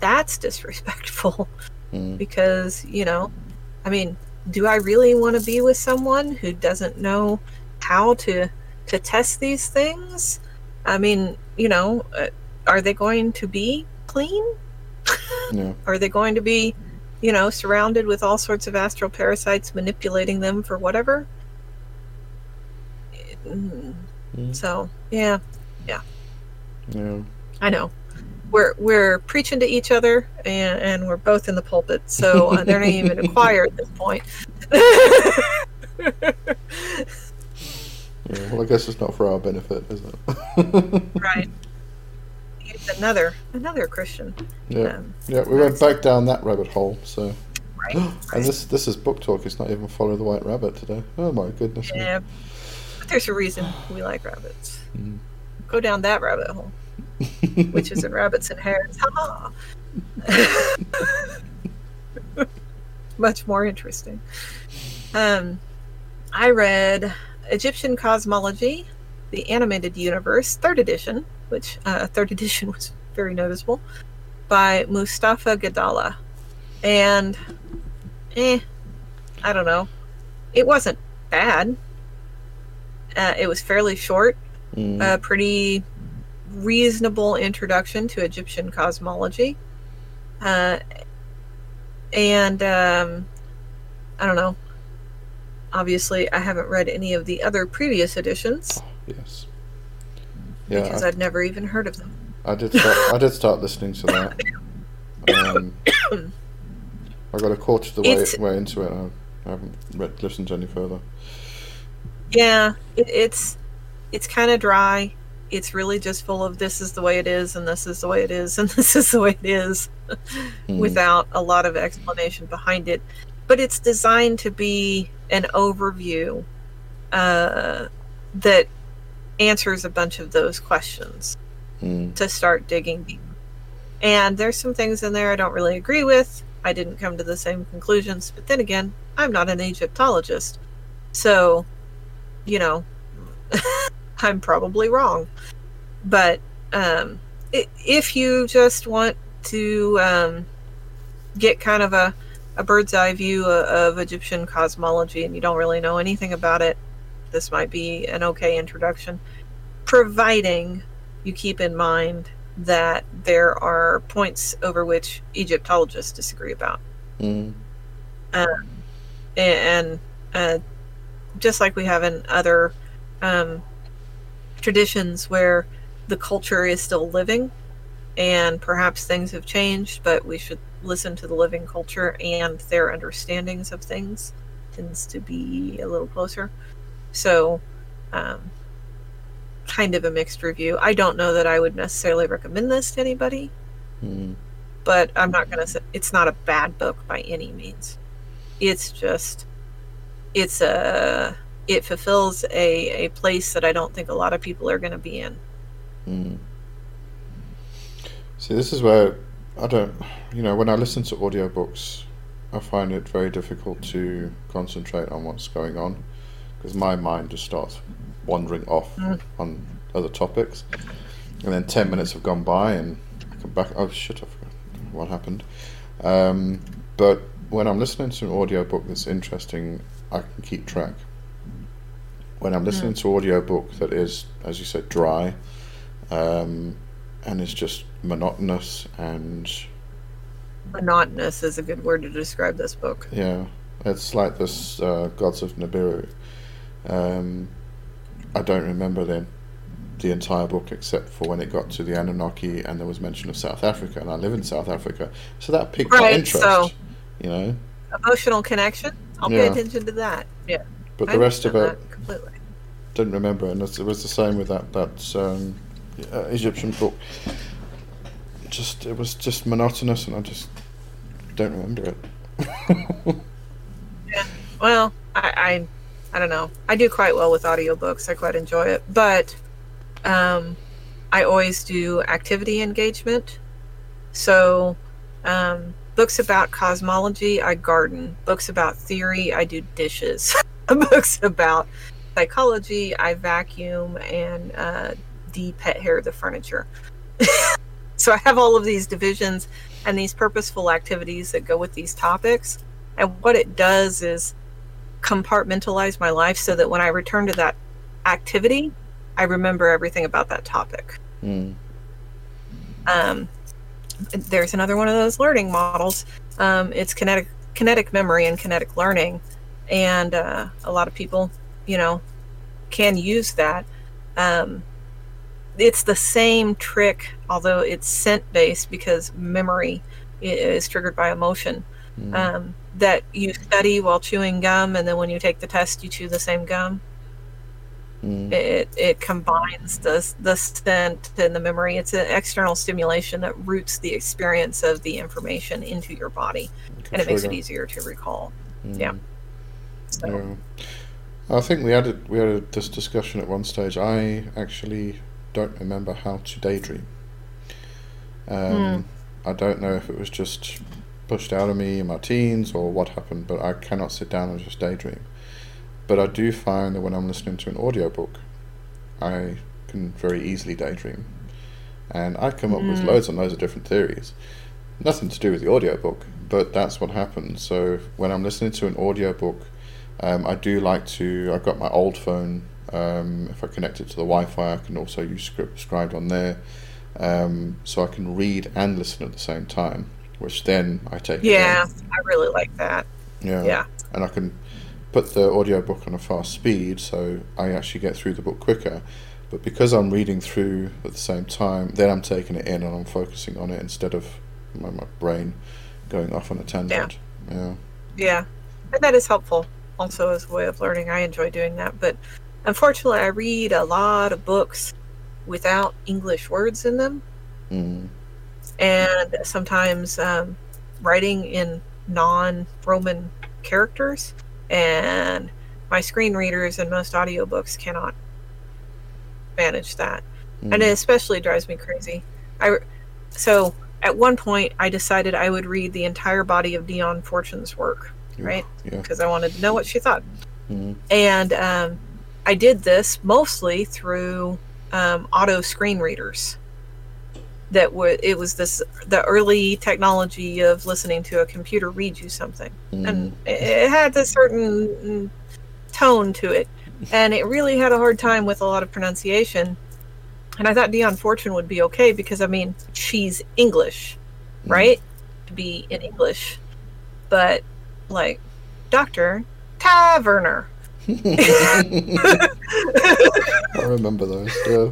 that's disrespectful Mm. because, you know, I mean, do I really want to be with someone who doesn't know how to to test these things? I mean, you know, uh, are they going to be clean? Yeah. Are they going to be, you know, surrounded with all sorts of astral parasites manipulating them for whatever? Mm, Mm. So, yeah, Yeah. I know. We're we're preaching to each other, and, and we're both in the pulpit, so uh, they're not even a choir at this point. Yeah. Well, I guess it's not for our benefit, is it? right. Another another Christian. yeah. Um, Yeah. We went back down that rabbit hole. So. right. And this this is book talk. It's not even follow the white rabbit today. Oh my goodness. me. Yeah. But there's a reason we like rabbits. Mm. Go down that rabbit hole, which is in rabbits and hares. Ha Much more interesting. Um, I read Egyptian Cosmology, the Animated Universe, third edition, which uh, third edition was very noticeable, by Moustafa Gadalla. And, eh, I don't know. It wasn't bad. Uh, it was fairly short, Mm. a pretty reasonable introduction to Egyptian cosmology. Uh, and um, I don't know. Obviously, I haven't read any of the other previous editions yes. Yeah. because I, I'd never even heard of them. I did. Start, I did start listening to that. Um, I got a quarter of the way, way into it. I, haven't read, listened any further. Yeah, it, it's it's kind of dry. It's really just full of this is the way it is, and this is the way it is, and this is the way it is. Mm. without a lot of explanation behind it. But it's designed to be an overview uh, that answers a bunch of those questions Mm. to start digging deep. And there's some things in there I don't really agree with. I didn't come to the same conclusions. But then again, I'm not an Egyptologist. So, you know, I'm probably wrong. But um, if you just want to um, get kind of a, a bird's eye view of, of Egyptian cosmology and you don't really know anything about it, this might be an okay introduction, providing you keep in mind that there are points over which Egyptologists disagree about. Mm. And uh, just like we have in other um, traditions where the culture is still living and perhaps things have changed, but we should listen to the living culture and their understandings of things tends to be a little closer. So, um, kind of a mixed review. I don't know that I would necessarily recommend this to anybody, Mm. but I'm not going to say it's not a bad book by any means. It's just, it's a, it fulfills a, a place that I don't think a lot of people are going to be in. Mm. See, this is where I don't, you know, when I listen to audiobooks, I find it very difficult to concentrate on what's going on because my mind just starts wandering off Mm. on other topics. And then 10 minutes have gone by and I come back, oh shit, I forgot what happened. Um, but when I'm listening to an audiobook that's interesting, I can keep track. When I'm listening to an audiobook that is, as you said, dry, um, and is just monotonous and Monotonous is a good word to describe this book. yeah, it's like this uh, Gods of Nibiru. Um, I don't remember the the entire book except for when it got to the Anunnaki and there was mention of South Africa, and I live in South Africa, so that piqued my Right, interest. so- You know, Emotional connection. I'll pay attention to that. Yeah, but I the rest of it completely. didn't remember, and it was the same with that that um, uh, Egyptian book. just it was just monotonous, and I just don't remember it. yeah. Well, I, I, I don't know. I do quite well with audiobooks. I quite enjoy it, but um, I always do activity engagement. So, um, books about cosmology, I garden. Books about theory, I do dishes. books about psychology, I vacuum and uh, de-pet hair the furniture. so I have all of these divisions and these purposeful activities that go with these topics. And what it does is compartmentalize my life so that when I return to that activity, I remember everything about that topic. Mm. Um, there's another one of those learning models. Um, it's kinetic kinetic memory and kinetic learning, and uh, a lot of people, you know, can use that. Um, it's the same trick, although it's scent based because memory is triggered by emotion. Mm. That you study while chewing gum, and then when you take the test, you chew the same gum. Mm. It it combines the the scent and the memory. It's an external stimulation that roots the experience of the information into your body, and it makes it easier to recall. Mm. Yeah. So, Yeah. I think we had a, we had a, this discussion at one stage. I actually don't remember how to daydream. Um, I don't know if it was just pushed out of me in my teens or what happened, but I cannot sit down and just daydream. But I do find that when I'm listening to an audiobook, I can very easily daydream. And I come up with Mm. loads and loads of different theories. Nothing to do with the audiobook, but that's what happens. So when I'm listening to an audiobook, um, I do like to. I've got my old phone. Um, if I connect it to the Wi-Fi, I can also use script Scribd on there, um, so I can read and listen at the same time. Which then I take. yeah. I really like that. Yeah. Yeah. And I can put the audiobook on a fast speed, so I actually get through the book quicker. But because I'm reading through at the same time, then I'm taking it in and I'm focusing on it instead of my, my brain going off on a tangent. Yeah. Yeah, and that is helpful also as a way of learning. I enjoy doing that, but unfortunately, I read a lot of books without English words in them. Mm. And sometimes um, writing in non-roman characters and my screen readers and most audiobooks cannot manage that Mm. and it especially drives me crazy i so at one point i decided i would read the entire body of dion fortune's work Yeah, right? Yeah. because i wanted to know what she thought Mm. and um, I did this mostly through um, auto screen readers. That would it was this the early technology of listening to a computer read you something, Mm. and it, had a certain tone to it, and it really had a hard time with a lot of pronunciation. And I thought Dion Fortune would be okay because I mean she's English, Mm. right? To be in English, but like Doctor Taverner. I remember those. Yeah.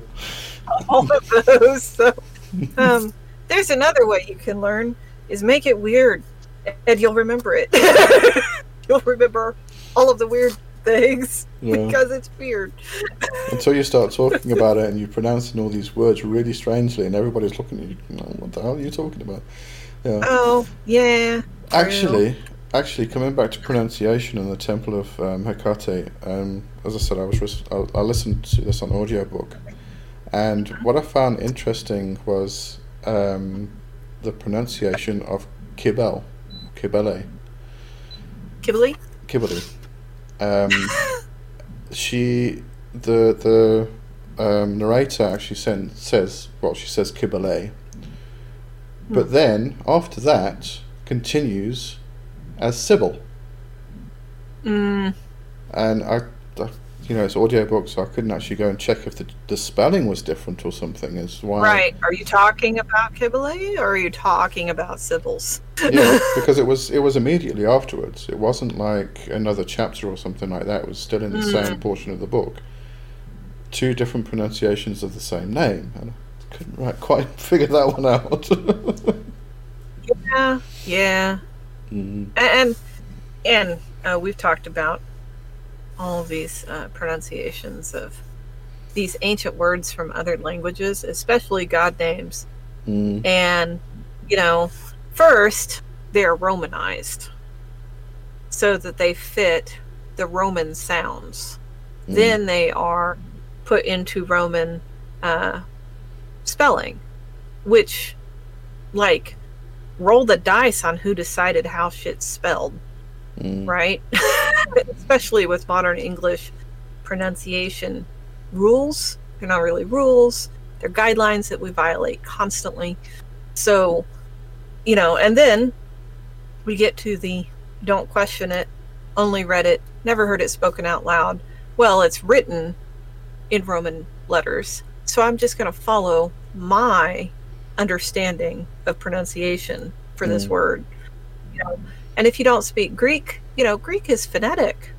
all of those. So, um, there's another way you can learn is make it weird, and you'll remember it. you'll remember all of the weird things Yeah. because it's weird. Until you start talking about it and you're pronouncing all these words really strangely, and everybody's looking at you. what the hell are you talking about? Yeah. Oh yeah. Actually, actually, coming back to pronunciation and the Temple of um, Hecate, um, as I said, I was ris- I, I listened to this on audiobook, and what I found interesting was um, the pronunciation of Kibel, Kibele, Kibbley. Kibele. Um, she, the the um, narrator actually send, says, well, she says Kibele, but then after that continues as Sybil. Mm, and I- you know, it's audiobook, so I couldn't actually go and check if the, the spelling was different or something. Is why, right. Are you talking about Kibbley or are you talking about Sybil's? Yeah, because it was it was immediately afterwards. It wasn't like another chapter or something like that. It was still in the Mm. same portion of the book. Two different pronunciations of the same name, and I couldn't right, quite figure that one out. Yeah. Yeah. mm, and and uh, we've talked about all these uh, pronunciations of these ancient words from other languages, especially god names. Mm. And, you know, first they're Romanized so that they fit the Roman sounds. Mm. Then they are put into Roman uh, spelling, which, like, roll the dice on who decided how shit's spelled, Mm. right? Especially with modern English pronunciation rules. They're not really rules, they're guidelines that we violate constantly. So, you know, and then we get to the don't question it, only read it, never heard it spoken out loud. Well, it's written in Roman letters, so I'm just going to follow my understanding of pronunciation for this Mm. word. You know, and if you don't speak Greek, you know, Greek is phonetic.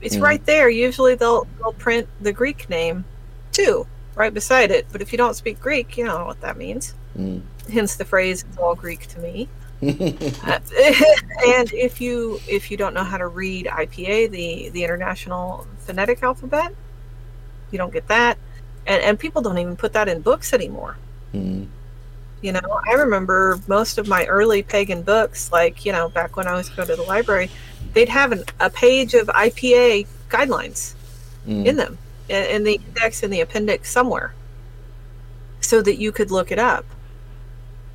It's Mm. right there. Usually they'll they'll print the Greek name too, right beside it. But if you don't speak Greek, you don't know what that means. Mm. Hence the phrase "it's all Greek to me." Uh, and if you if you don't know how to read IPA, the the International Phonetic Alphabet, you don't get that, and and people don't even put that in books anymore. Mm. You know, I remember most of my early pagan books, like you know, back when I was going to the library, they'd have an, a page of IPA guidelines Mm. in them, in, in the index in the appendix somewhere, so that you could look it up.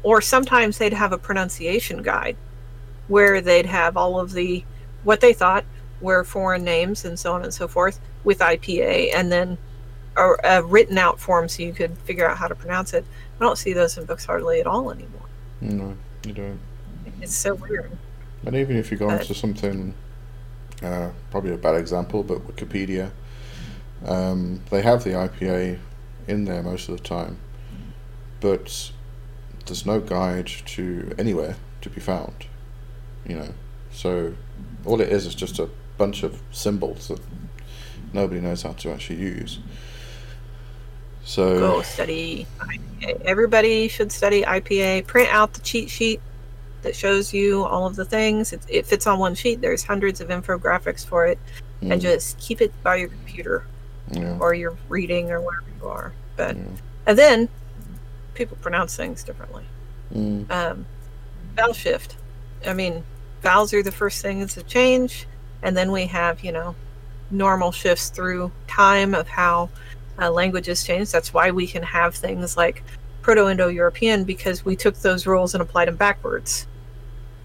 Or sometimes they'd have a pronunciation guide where they'd have all of the what they thought were foreign names and so on and so forth with IPA, and then a, a written out form so you could figure out how to pronounce it. I don't see those in books hardly at all anymore. No, you don't. It's so weird. And even if you go into something, uh, probably a bad example, but Wikipedia, um, they have the IPA in there most of the time, but there's no guide to anywhere to be found. You know, so all it is is just a bunch of symbols that nobody knows how to actually use. So Go study IPA. Everybody should study IPA. Print out the cheat sheet that shows you all of the things. It, it fits on one sheet. There's hundreds of infographics for it, and mm, just keep it by your computer yeah, or your reading or wherever you are. But yeah, and then people pronounce things differently. mm, um, vowel shift. I mean, vowels are the first things to change, and then we have, you know, normal shifts through time of how uh, languages change. That's why we can have things like Proto Indo European because we took those rules and applied them backwards.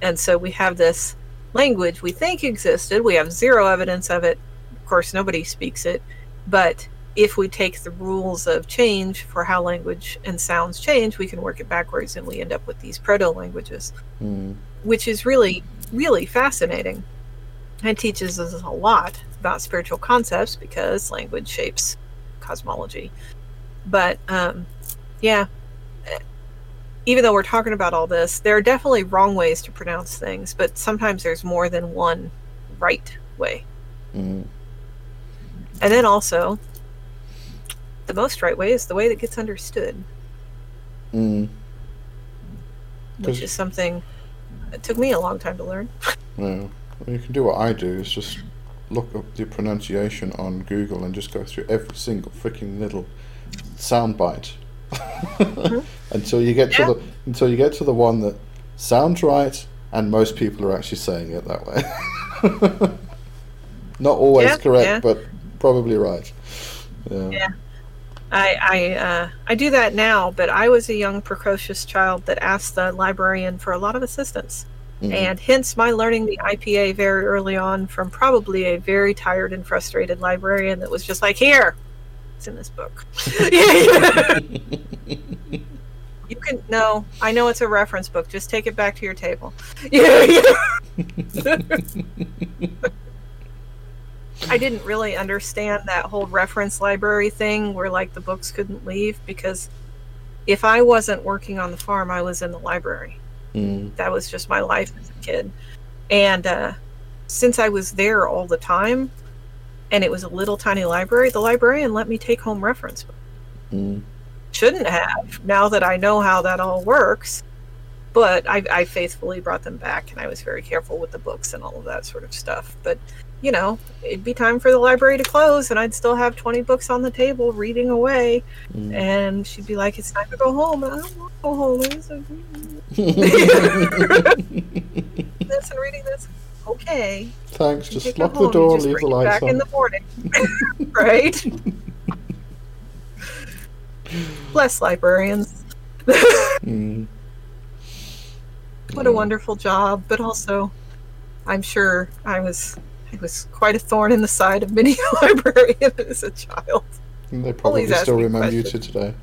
And so we have this language we think existed. We have zero evidence of it. Of course, nobody speaks it. But if we take the rules of change for how language and sounds change, we can work it backwards and we end up with these proto languages, mm, which is really, really fascinating. And teaches us a lot about spiritual concepts because language shapes cosmology. But um, yeah, even though we're talking about all this, there are definitely wrong ways to pronounce things, but sometimes there's more than one right way. mm, And then also, the most right way is the way that gets understood, mm. which is something it took me a long time to learn. Yeah. Well, you can do what I do is just look up the pronunciation on Google and just go through every single freaking little sound bite until you get Mm-hmm. Yeah. to the until you get to the one that sounds right and most people are actually saying it that way. Not always Yeah, correct, yeah. but probably right. Yeah. I I uh, I do that now, but I was a young precocious child that asked the librarian for a lot of assistance, Mhm. and hence my learning the IPA very early on from probably a very tired and frustrated librarian that was just like, "Here, it's in this book." You can no, I know it's a reference book. Just take it back to your table. Yeah. I didn't really understand that whole reference library thing where like the books couldn't leave because if I wasn't working on the farm, I was in the library. Mm, That was just my life as a kid. And uh, since I was there all the time and it was a little tiny library, the librarian let me take home reference books mm, shouldn't have now that I know how that all works. but I, I faithfully brought them back, and I was very careful with the books and all of that sort of stuff. But you know, it'd be time for the library to close, and I'd still have 20 books on the table reading away. Mm. And she'd be like, It's time to go home. And I don't want to go home. A- this and reading this. Okay. Thanks. Just lock the door, leave the lights back on. in the morning. right? Bless librarians. Mm. What a wonderful job, but also, I'm sure I was I was quite a thorn in the side of many a librarian as a child. And They probably Always still me remember you to today.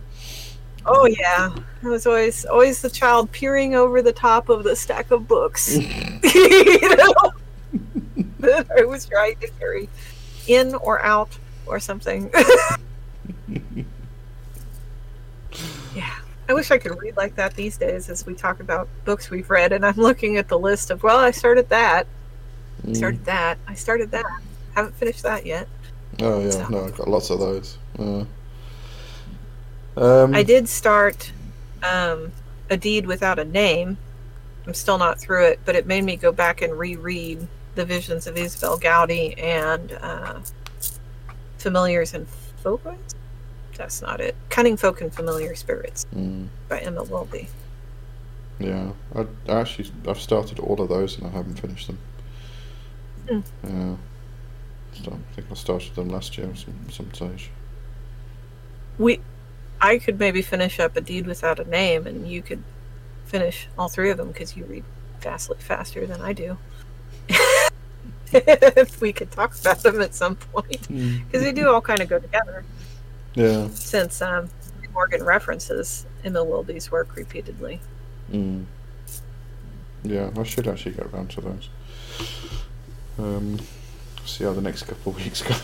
Oh yeah, I was always always the child peering over the top of the stack of books. you know, I was trying to carry in or out or something. yeah, I wish I could read like that these days as we talk about books we've read, and I'm looking at the list of well, I started that, Mm. started that, I started that, haven't finished that yet. Oh yeah, So- no, I've got lots of those. Uh, um, I did start um, a deed without a name. I'm still not through it, but it made me go back and reread the visions of Isobel Gowdie and uh, Familiars and Folkways. That's not it. Cunning Folk and Familiar Spirits mm, by Emma Wilby. yeah, I, I actually I've started all of those and I haven't finished them. Mm. Yeah, so I think I started them last year some some stage. We, I could maybe finish up a deed without a name, and you could finish all three of them because you read vastly faster than I do. if we could talk about them at some point. because they do all kind of go together Yeah. since um, Morgan references Emma Wilby's work repeatedly. Mm. Yeah, I should actually get around to those. Um, see how the next couple of weeks go.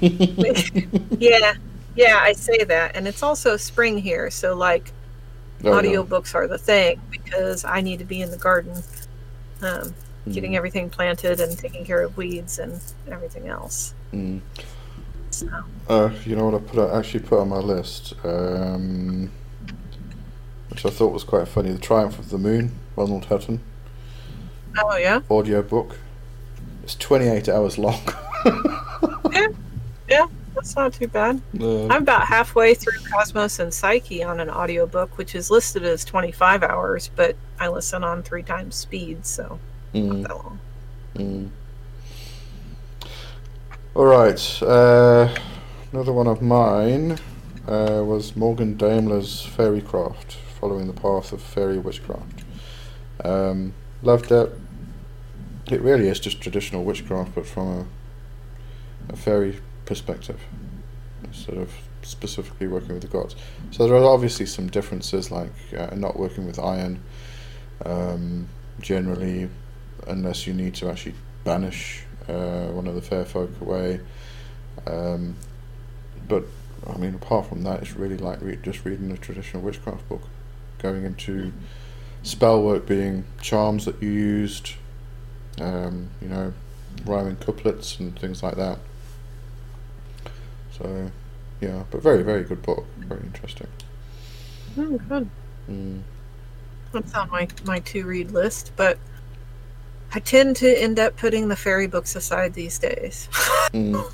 Yeah, yeah, I say that, and it's also spring here, so like Oh, yeah. audiobooks are the thing because I need to be in the garden, um, getting Mm, everything planted and taking care of weeds and everything else. mm. So, Uh, you know what I put? I actually put on my list, um, which I thought was quite funny. The Triumph of the Moon, Ronald Hutton oh yeah, audio book. It's 28 hours long. yeah, that's not too bad. I'm about halfway through Cosmos and Psyche on an audiobook, which is listed as 25 hours, but I listen on three times speed, so mm. not that long. Mm. All right. Uh, another one of mine uh, was Morgan Daimler's Fairycraft, following the path of fairy witchcraft. Um, loved it. It really is just traditional witchcraft, but from a, a fairy perspective, instead of specifically working with the gods. So there are obviously some differences, like uh, not working with iron. Um, generally, unless you need to actually banish uh, one of the fair folk away. Um, but I mean, apart from that, it's really like re- just reading a traditional witchcraft book, going into spell work being charms that you used, um, you know, rhyming couplets and things like that. So, yeah, but very, very good book, very interesting. Oh, good. Mm. That's on my, my to read list, but I tend to end up putting the fairy books aside these days Mm.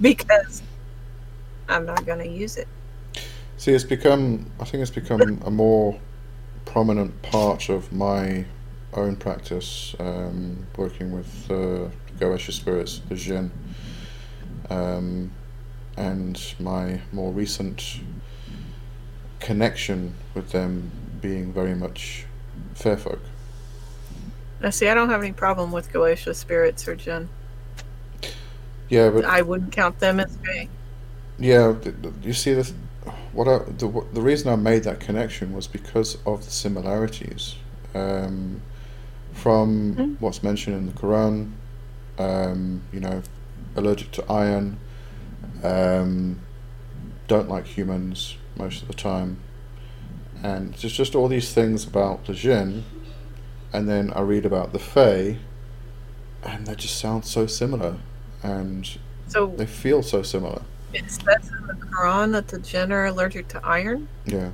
because I'm not going to use it. See, it's become. I think it's become a more prominent part of my own practice, um, working with uh, spirits, the Jinn, um, and my more recent connection with them being very much fair folk. Now, see, I don't have any problem with Goetia spirits or Jinn. Yeah, but I wouldn't count them as fae. Yeah, you see, the what I, the the reason I made that connection was because of the similarities um, from Mm. what's mentioned in the Quran. Um, you know, allergic to iron, um, don't like humans most of the time, and there's just all these things about the jinn, and then I read about the fae, and they just sound so similar, and So they feel so similar. it says in the Quran that the Jinn are allergic to iron. Yeah.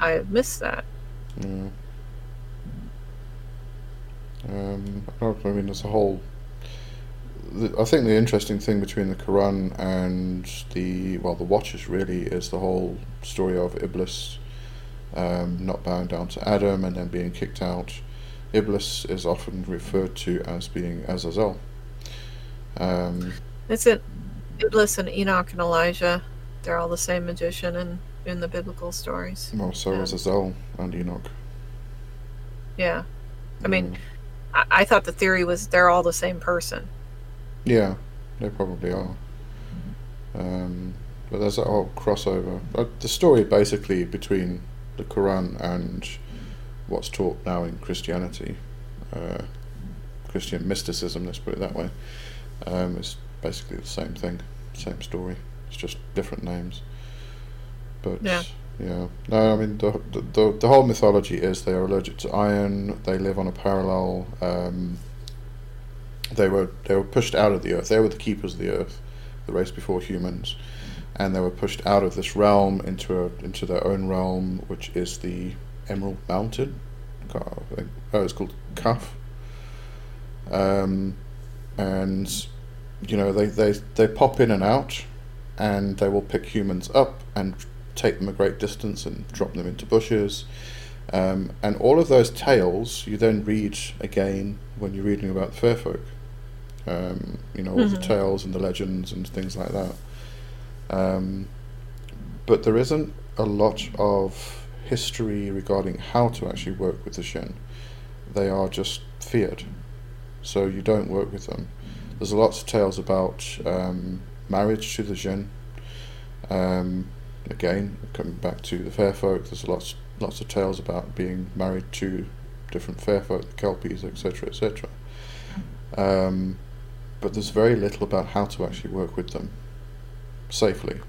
I have missed that. Yeah. Um, I mean, there's a whole. I think the interesting thing between the Quran and the well, the Watchers really is the whole story of Iblis um, not bowing down to Adam and then being kicked out. Iblis is often referred to as being Azazel. Um, is it Iblis and Enoch and Elijah? They're all the same magician in, in the biblical stories. Well, so yeah. Azazel and Enoch. Yeah. I mean, mm. I, I thought the theory was they're all the same person. Yeah, they probably are. Um, but there's that whole crossover. Uh, the story basically between the Quran and what's taught now in Christianity, uh, Christian mysticism, let's put it that way, um, is basically the same thing, same story. It's just different names. But yeah. Yeah. No, I mean the, the the whole mythology is they are allergic to iron. They live on a parallel. Um, they were they were pushed out of the earth. They were the keepers of the earth, the race before humans, and they were pushed out of this realm into a, into their own realm, which is the Emerald Mountain. Oh, it's called Kaf. Um, and you know they, they they pop in and out, and they will pick humans up and take them a great distance and drop them into bushes. Um, and all of those tales you then read again when you're reading about the fair folk. Um, you know, all mm-hmm. the tales and the legends and things like that. Um, but there isn't a lot of history regarding how to actually work with the jinn. They are just feared, so you don't work with them. There's lots of tales about um, marriage to the jinn. Um, again, coming back to the fair folk, there's lots lots of tales about being married to different fair folk, the kelpies, etc., etc. But there's very little about how to actually work with them safely.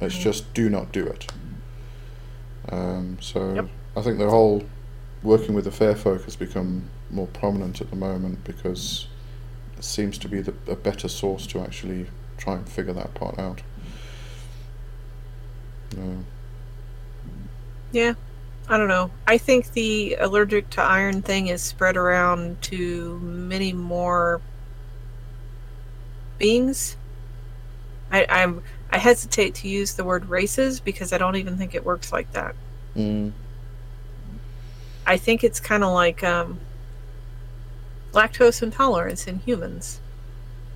It's mm. just do not do it. Um, so yep. I think the whole working with the fair folk has become more prominent at the moment because it seems to be the, a better source to actually try and figure that part out. Yeah, I don't know. I think the allergic to iron thing is spread around to many more beings. I, I'm I hesitate to use the word races because I don't even think it works like that. Mm. I think it's kind of like um, lactose intolerance in humans.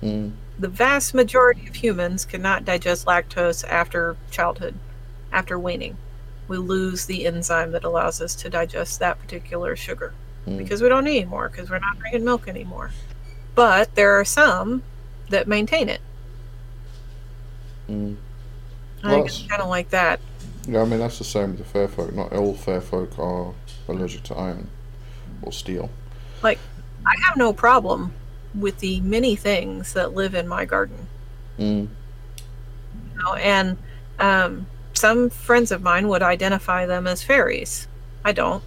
Mm. The vast majority of humans cannot digest lactose after childhood after weaning. We lose the enzyme that allows us to digest that particular sugar mm. because we don't need more because we're not drinking milk anymore. But there are some that maintain it. Mm. I well, think it's kind of like that. Yeah, I mean that's the same with the fair folk. Not all fair folk are allergic to iron or steel. Like, I have no problem with the many things that live in my garden. Mm. You know, and um, some friends of mine would identify them as fairies. I don't.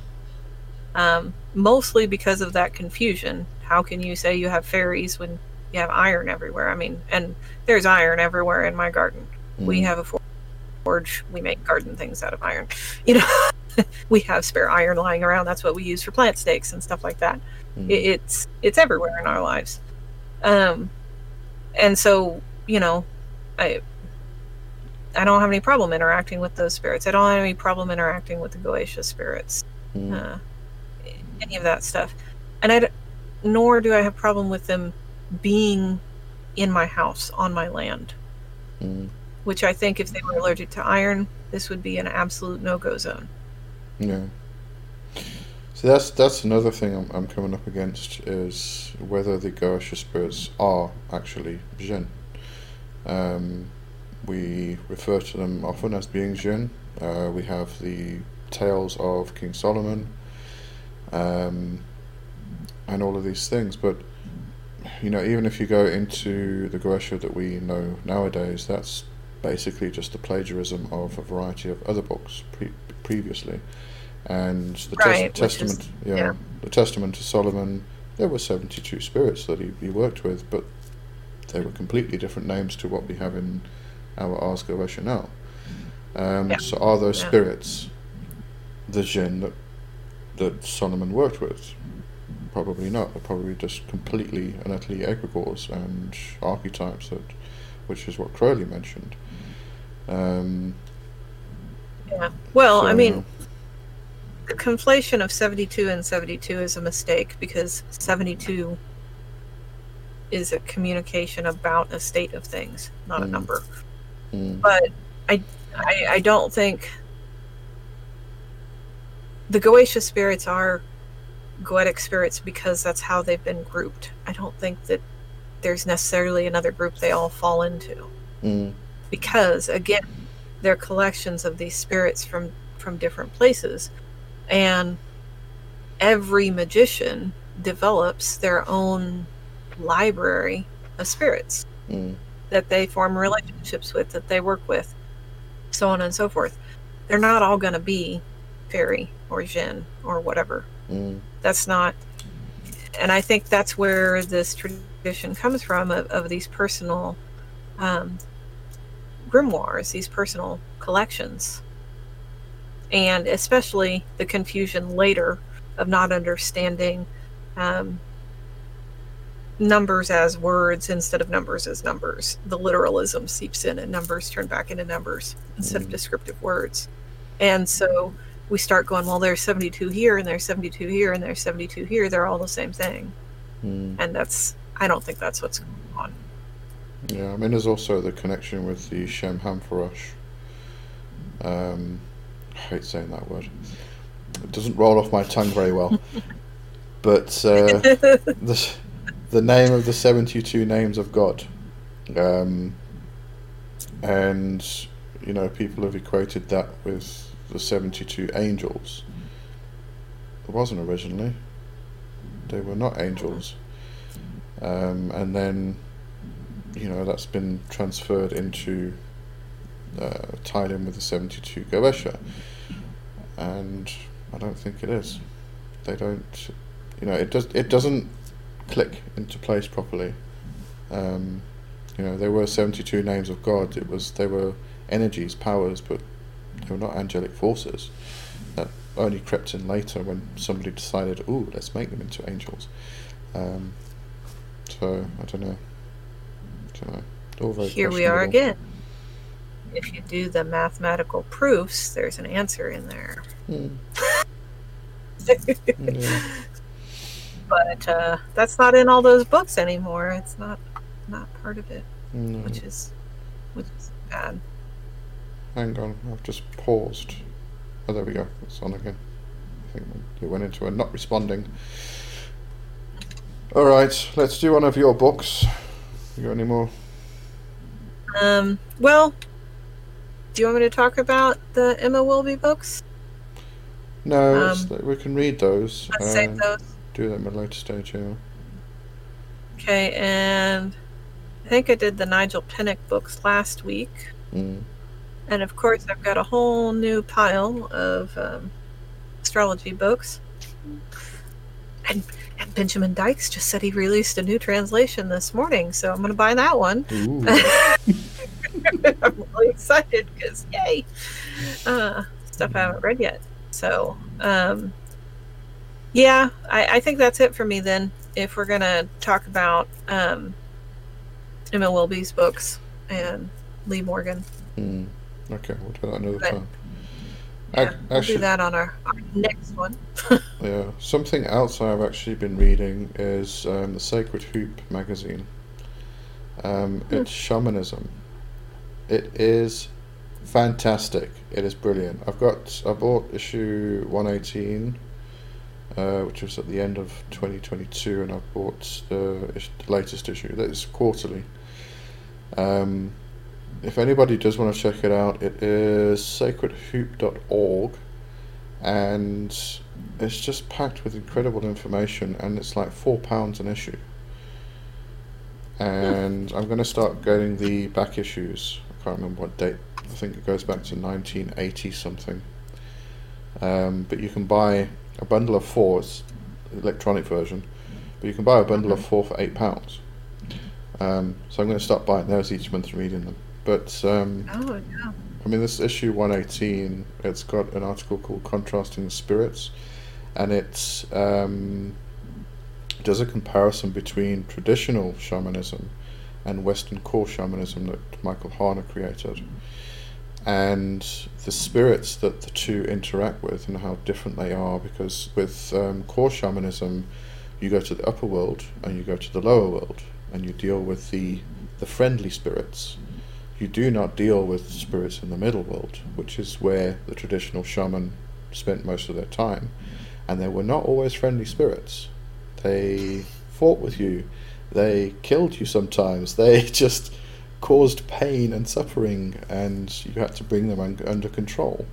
Um, mostly because of that confusion. How can you say you have fairies when you have iron everywhere? I mean, and there's iron everywhere in my garden. Mm. We have a forge. We make garden things out of iron. You know, we have spare iron lying around. That's what we use for plant stakes and stuff like that. Mm. It, it's it's everywhere in our lives. Um, and so you know, I I don't have any problem interacting with those spirits. I don't have any problem interacting with the Goetia spirits, mm. uh, any of that stuff, and I, nor do I have problem with them being in my house on my land. Mm. Which I think, if they were allergic to iron, this would be an absolute no-go zone. Yeah. So that's that's another thing I'm, I'm coming up against is whether the Goetia spirits are actually jinn. Um, we refer to them often as being jinn. Uh, we have the tales of King Solomon um, and all of these things. But, you know, even if you go into the Goetia that we know nowadays, that's basically just the plagiarism of a variety of other books pre- previously. And the right, tes- testament, is, yeah, yeah, the testament to Solomon, there were 72 spirits that he, he worked with, but they were completely different names to what we have in our Ars Goetia now. Um, yeah. So are those yeah. spirits the jinn that, that Solomon worked with? Probably not. They're probably just completely and utterly egregores and archetypes, that, which is what Crowley mentioned. Um, Yeah. Well, so, I mean, the conflation of 72 and 72 is a mistake because 72 is a communication about a state of things, not a Mm. number. mm, But I, I, I don't think the Goetia spirits are goetic spirits because that's how they've been grouped. I don't think that there's necessarily another group they all fall into. Mm, because again they're collections of these spirits from from different places. And every magician develops their own library of spirits mm, that they form relationships with that they work with so on and so forth. They're not all going to be fairy or jinn or whatever. Mm, that's not and i think that's where this tradition comes from of, of these personal um, grimoires these personal collections. And especially the confusion later of not understanding um, numbers as words instead of numbers as numbers. The literalism seeps in and numbers turn back into numbers instead of Mm. descriptive words. And so we start going well there's 72 here and there's 72 here and there's 72 here they're all the same thing mm. and that's i don't think that's what's going on Yeah, I mean, there's also the connection with the Shem Hamfarash. Um, I hate saying that word. It doesn't roll off my tongue very well. but uh, the, the name of the 72 names of God. Um, and, you know, people have equated that with the 72 angels. It wasn't originally. They were not angels. Um, and then you know that's been transferred into uh, tied in with the 72 Goetia and I don't think it is they don't you know it does it doesn't click into place properly um, you know there were 72 names of God it was they were energies powers but they were not angelic forces that only crept in later when somebody decided ooh let's make them into angels. Um, so I don't know. Don't know. All very here we are again. If you do the mathematical proofs there's an answer in there. Hmm. Yeah. but uh, that's not in all those books anymore. It's not not part of it which is which is bad Hang on, I've just paused. Oh, there we go. It's on again. I think it went into a not responding. All right, let's do one of your books. You got any more? um well do you want me to talk about the emma wilby books No, Um, we can read those. let's save those Do them at a later stage. Yeah. okay and i think i did the Nigel Pennick books last week Mm. And of course, I've got a whole new pile of um, astrology books. And, and Benjamin Dykes just said he released a new translation this morning, so I'm going to buy that one. I'm really excited because, yay! Uh, stuff I haven't read yet. So, um, yeah, I, I think that's it for me then. If we're going to talk about um, Emma Wilby's books and Lee Morgan. Mm. Okay, we'll do that another But- time. Yeah, Ac- we'll actually, do that on our, our next one. Yeah, something else I've actually been reading is um, the Sacred Hoop magazine. Um, Hmm. it's shamanism. It is fantastic. It is brilliant. I've got I bought issue one eighteen, uh, which was at the end of twenty twenty two, and I've bought the, the latest issue. That is quarterly. Um, if anybody does want to check it out, it is sacredhoop.org and it's just packed with incredible information and it's like four pounds an issue. And i'm going to start getting the back issues. I can't remember what date. I think it goes back to 1980 something. Um, but you can buy a bundle of four it's electronic version but you can buy a bundle of four for eight pounds. Um, so i'm going to start buying those each month and reading them but um, Oh, yeah. I mean, this issue 118, it's got an article called Contrasting Spirits, and it um, does a comparison between traditional shamanism and Western core shamanism that Michael Harner created, and the spirits that the two interact with and how different they are. Because with um, core shamanism, you go to the upper world and you go to the lower world, and you deal with the the friendly spirits. You do not deal with spirits in the middle world, which is where the traditional shaman spent most of their time, and they were not always friendly spirits. They fought with you. They killed you sometimes. They just caused pain and suffering, and you had to bring them un- under control.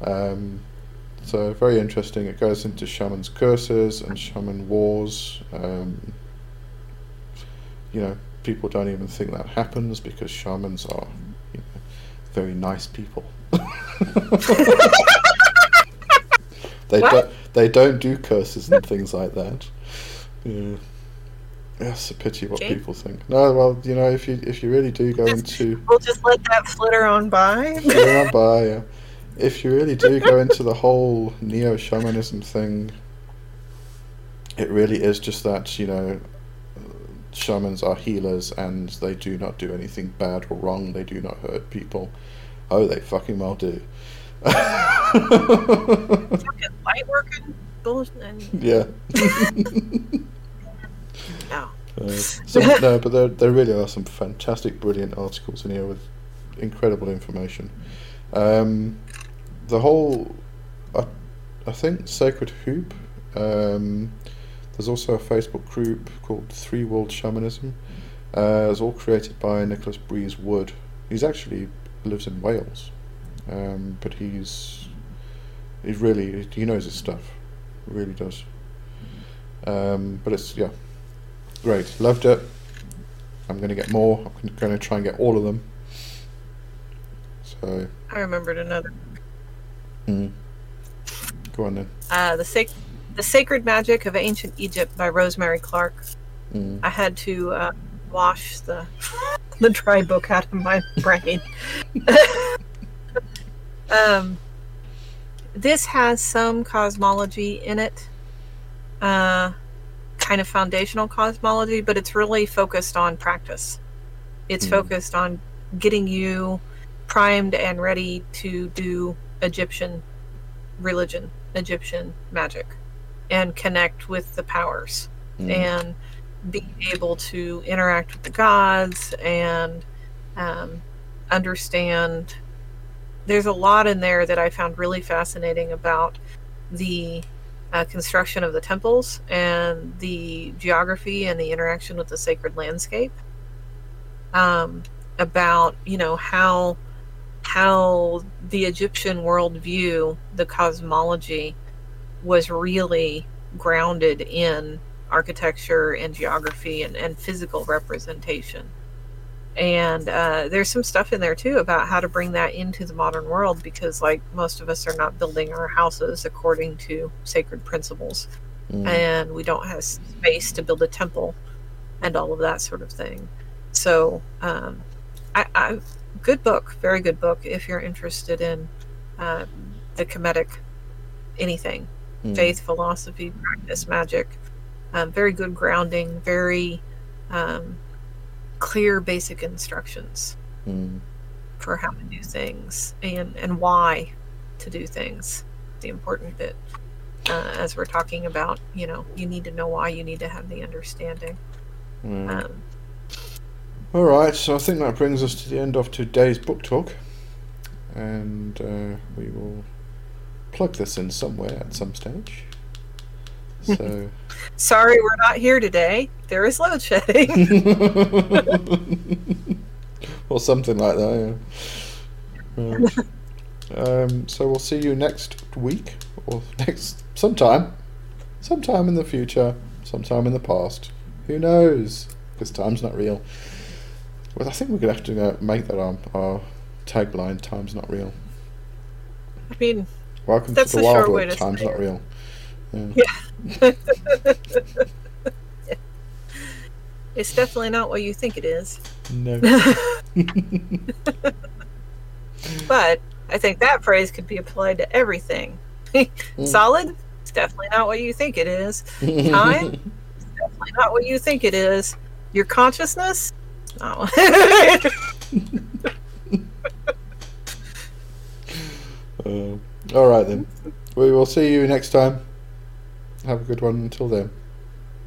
Um, so very interesting. It goes into shaman's curses and shaman wars. Um, you know, people don't even think that happens because shamans are you know, very nice people. they What? don't. They don't do curses and things like that. Yeah. That's a pity what Okay. people think. No, well, you know, if you if you really do go into We'll just let that flitter on by. Go on by, yeah. If you really do go into the whole neo shamanism thing, it really is just that you know, shamans are healers and they do not do anything bad or wrong. They do not hurt people. Oh, they fucking well do. Fucking light working bullshit. Yeah. no. Uh, so, no, but there, there really are some fantastic, brilliant articles in here with incredible information. Um, the whole, I, I think, Sacred Hoop. Um, there's also a Facebook group called Three World Shamanism. Uh, it's all created by Nicholas Breeze Wood. He's actually lives in Wales, um, but he's he's really he knows his stuff, really does. Um, but it's yeah, Great, loved it. I'm going to get more. I'm going to try and get all of them. So, I remembered another. mm. go on then. Uh, the sac- the Sacred Magic of Ancient Egypt by Rosemary Clark. Mm. I had to uh, wash the the dry book out of my brain. um, this has some cosmology in it, uh, kind of foundational cosmology, but it's really focused on practice. It's Hmm. focused on getting you primed and ready to do Egyptian religion, Egyptian magic, and connect with the powers Mm. and be able to interact with the gods and um, understand. There's a lot in there that I found really fascinating about the uh, construction of the temples and the geography and the interaction with the sacred landscape. Um, about you know how how the Egyptian worldview, the cosmology, was really grounded in architecture and geography and, and physical representation. And uh, there's some stuff in there too about how to bring that into the modern world because, like, most of us are not building our houses according to sacred principles, Mm. and we don't have space to build a temple and all of that sort of thing. So, um, I, I, good book, very good book if you're interested in uh, the Kemetic anything Mm. faith, philosophy, practice, magic. Um, very good grounding, very um, clear basic instructions Mm. for how to do things and, and why to do things. The important bit. Uh, as we're talking about, you know, you need to know why, you need to have the understanding. Mm. Um, All right, so I think that brings us to the end of today's book talk, and uh, we will plug this in somewhere at some stage. So, sorry, we're not here today. There is load shedding. or something like that. Yeah. Right. Um, so we'll see you next week, or next sometime, sometime in the future, sometime in the past. Who knows? Because time's not real. Well, I think we're gonna have to make that our, our tagline. Time's not real. I mean, Welcome That's to the a wild short way world. Time's not real. Yeah. it's definitely not what you think it is. No. But I think that phrase could be applied to everything. Mm. Solid? It's definitely not what you think it is. Time? definitely not what you think it is. Your consciousness? No. Uh, all right then. We will see you next time. Have a good one until then.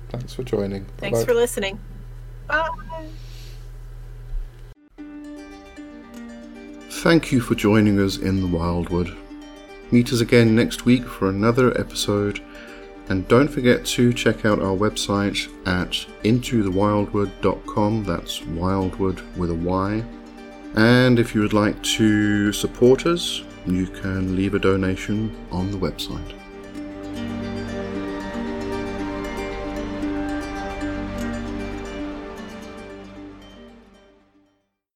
Thanks for joining. Thanks Bye-bye. for listening. Bye. Thank you for joining us in the Wyldwood. Meet us again next week for another episode, and don't forget to check out our website at intothewyldwood.com. That's wyldwood with a Y. And if you would like to support us, you can leave a donation on the website.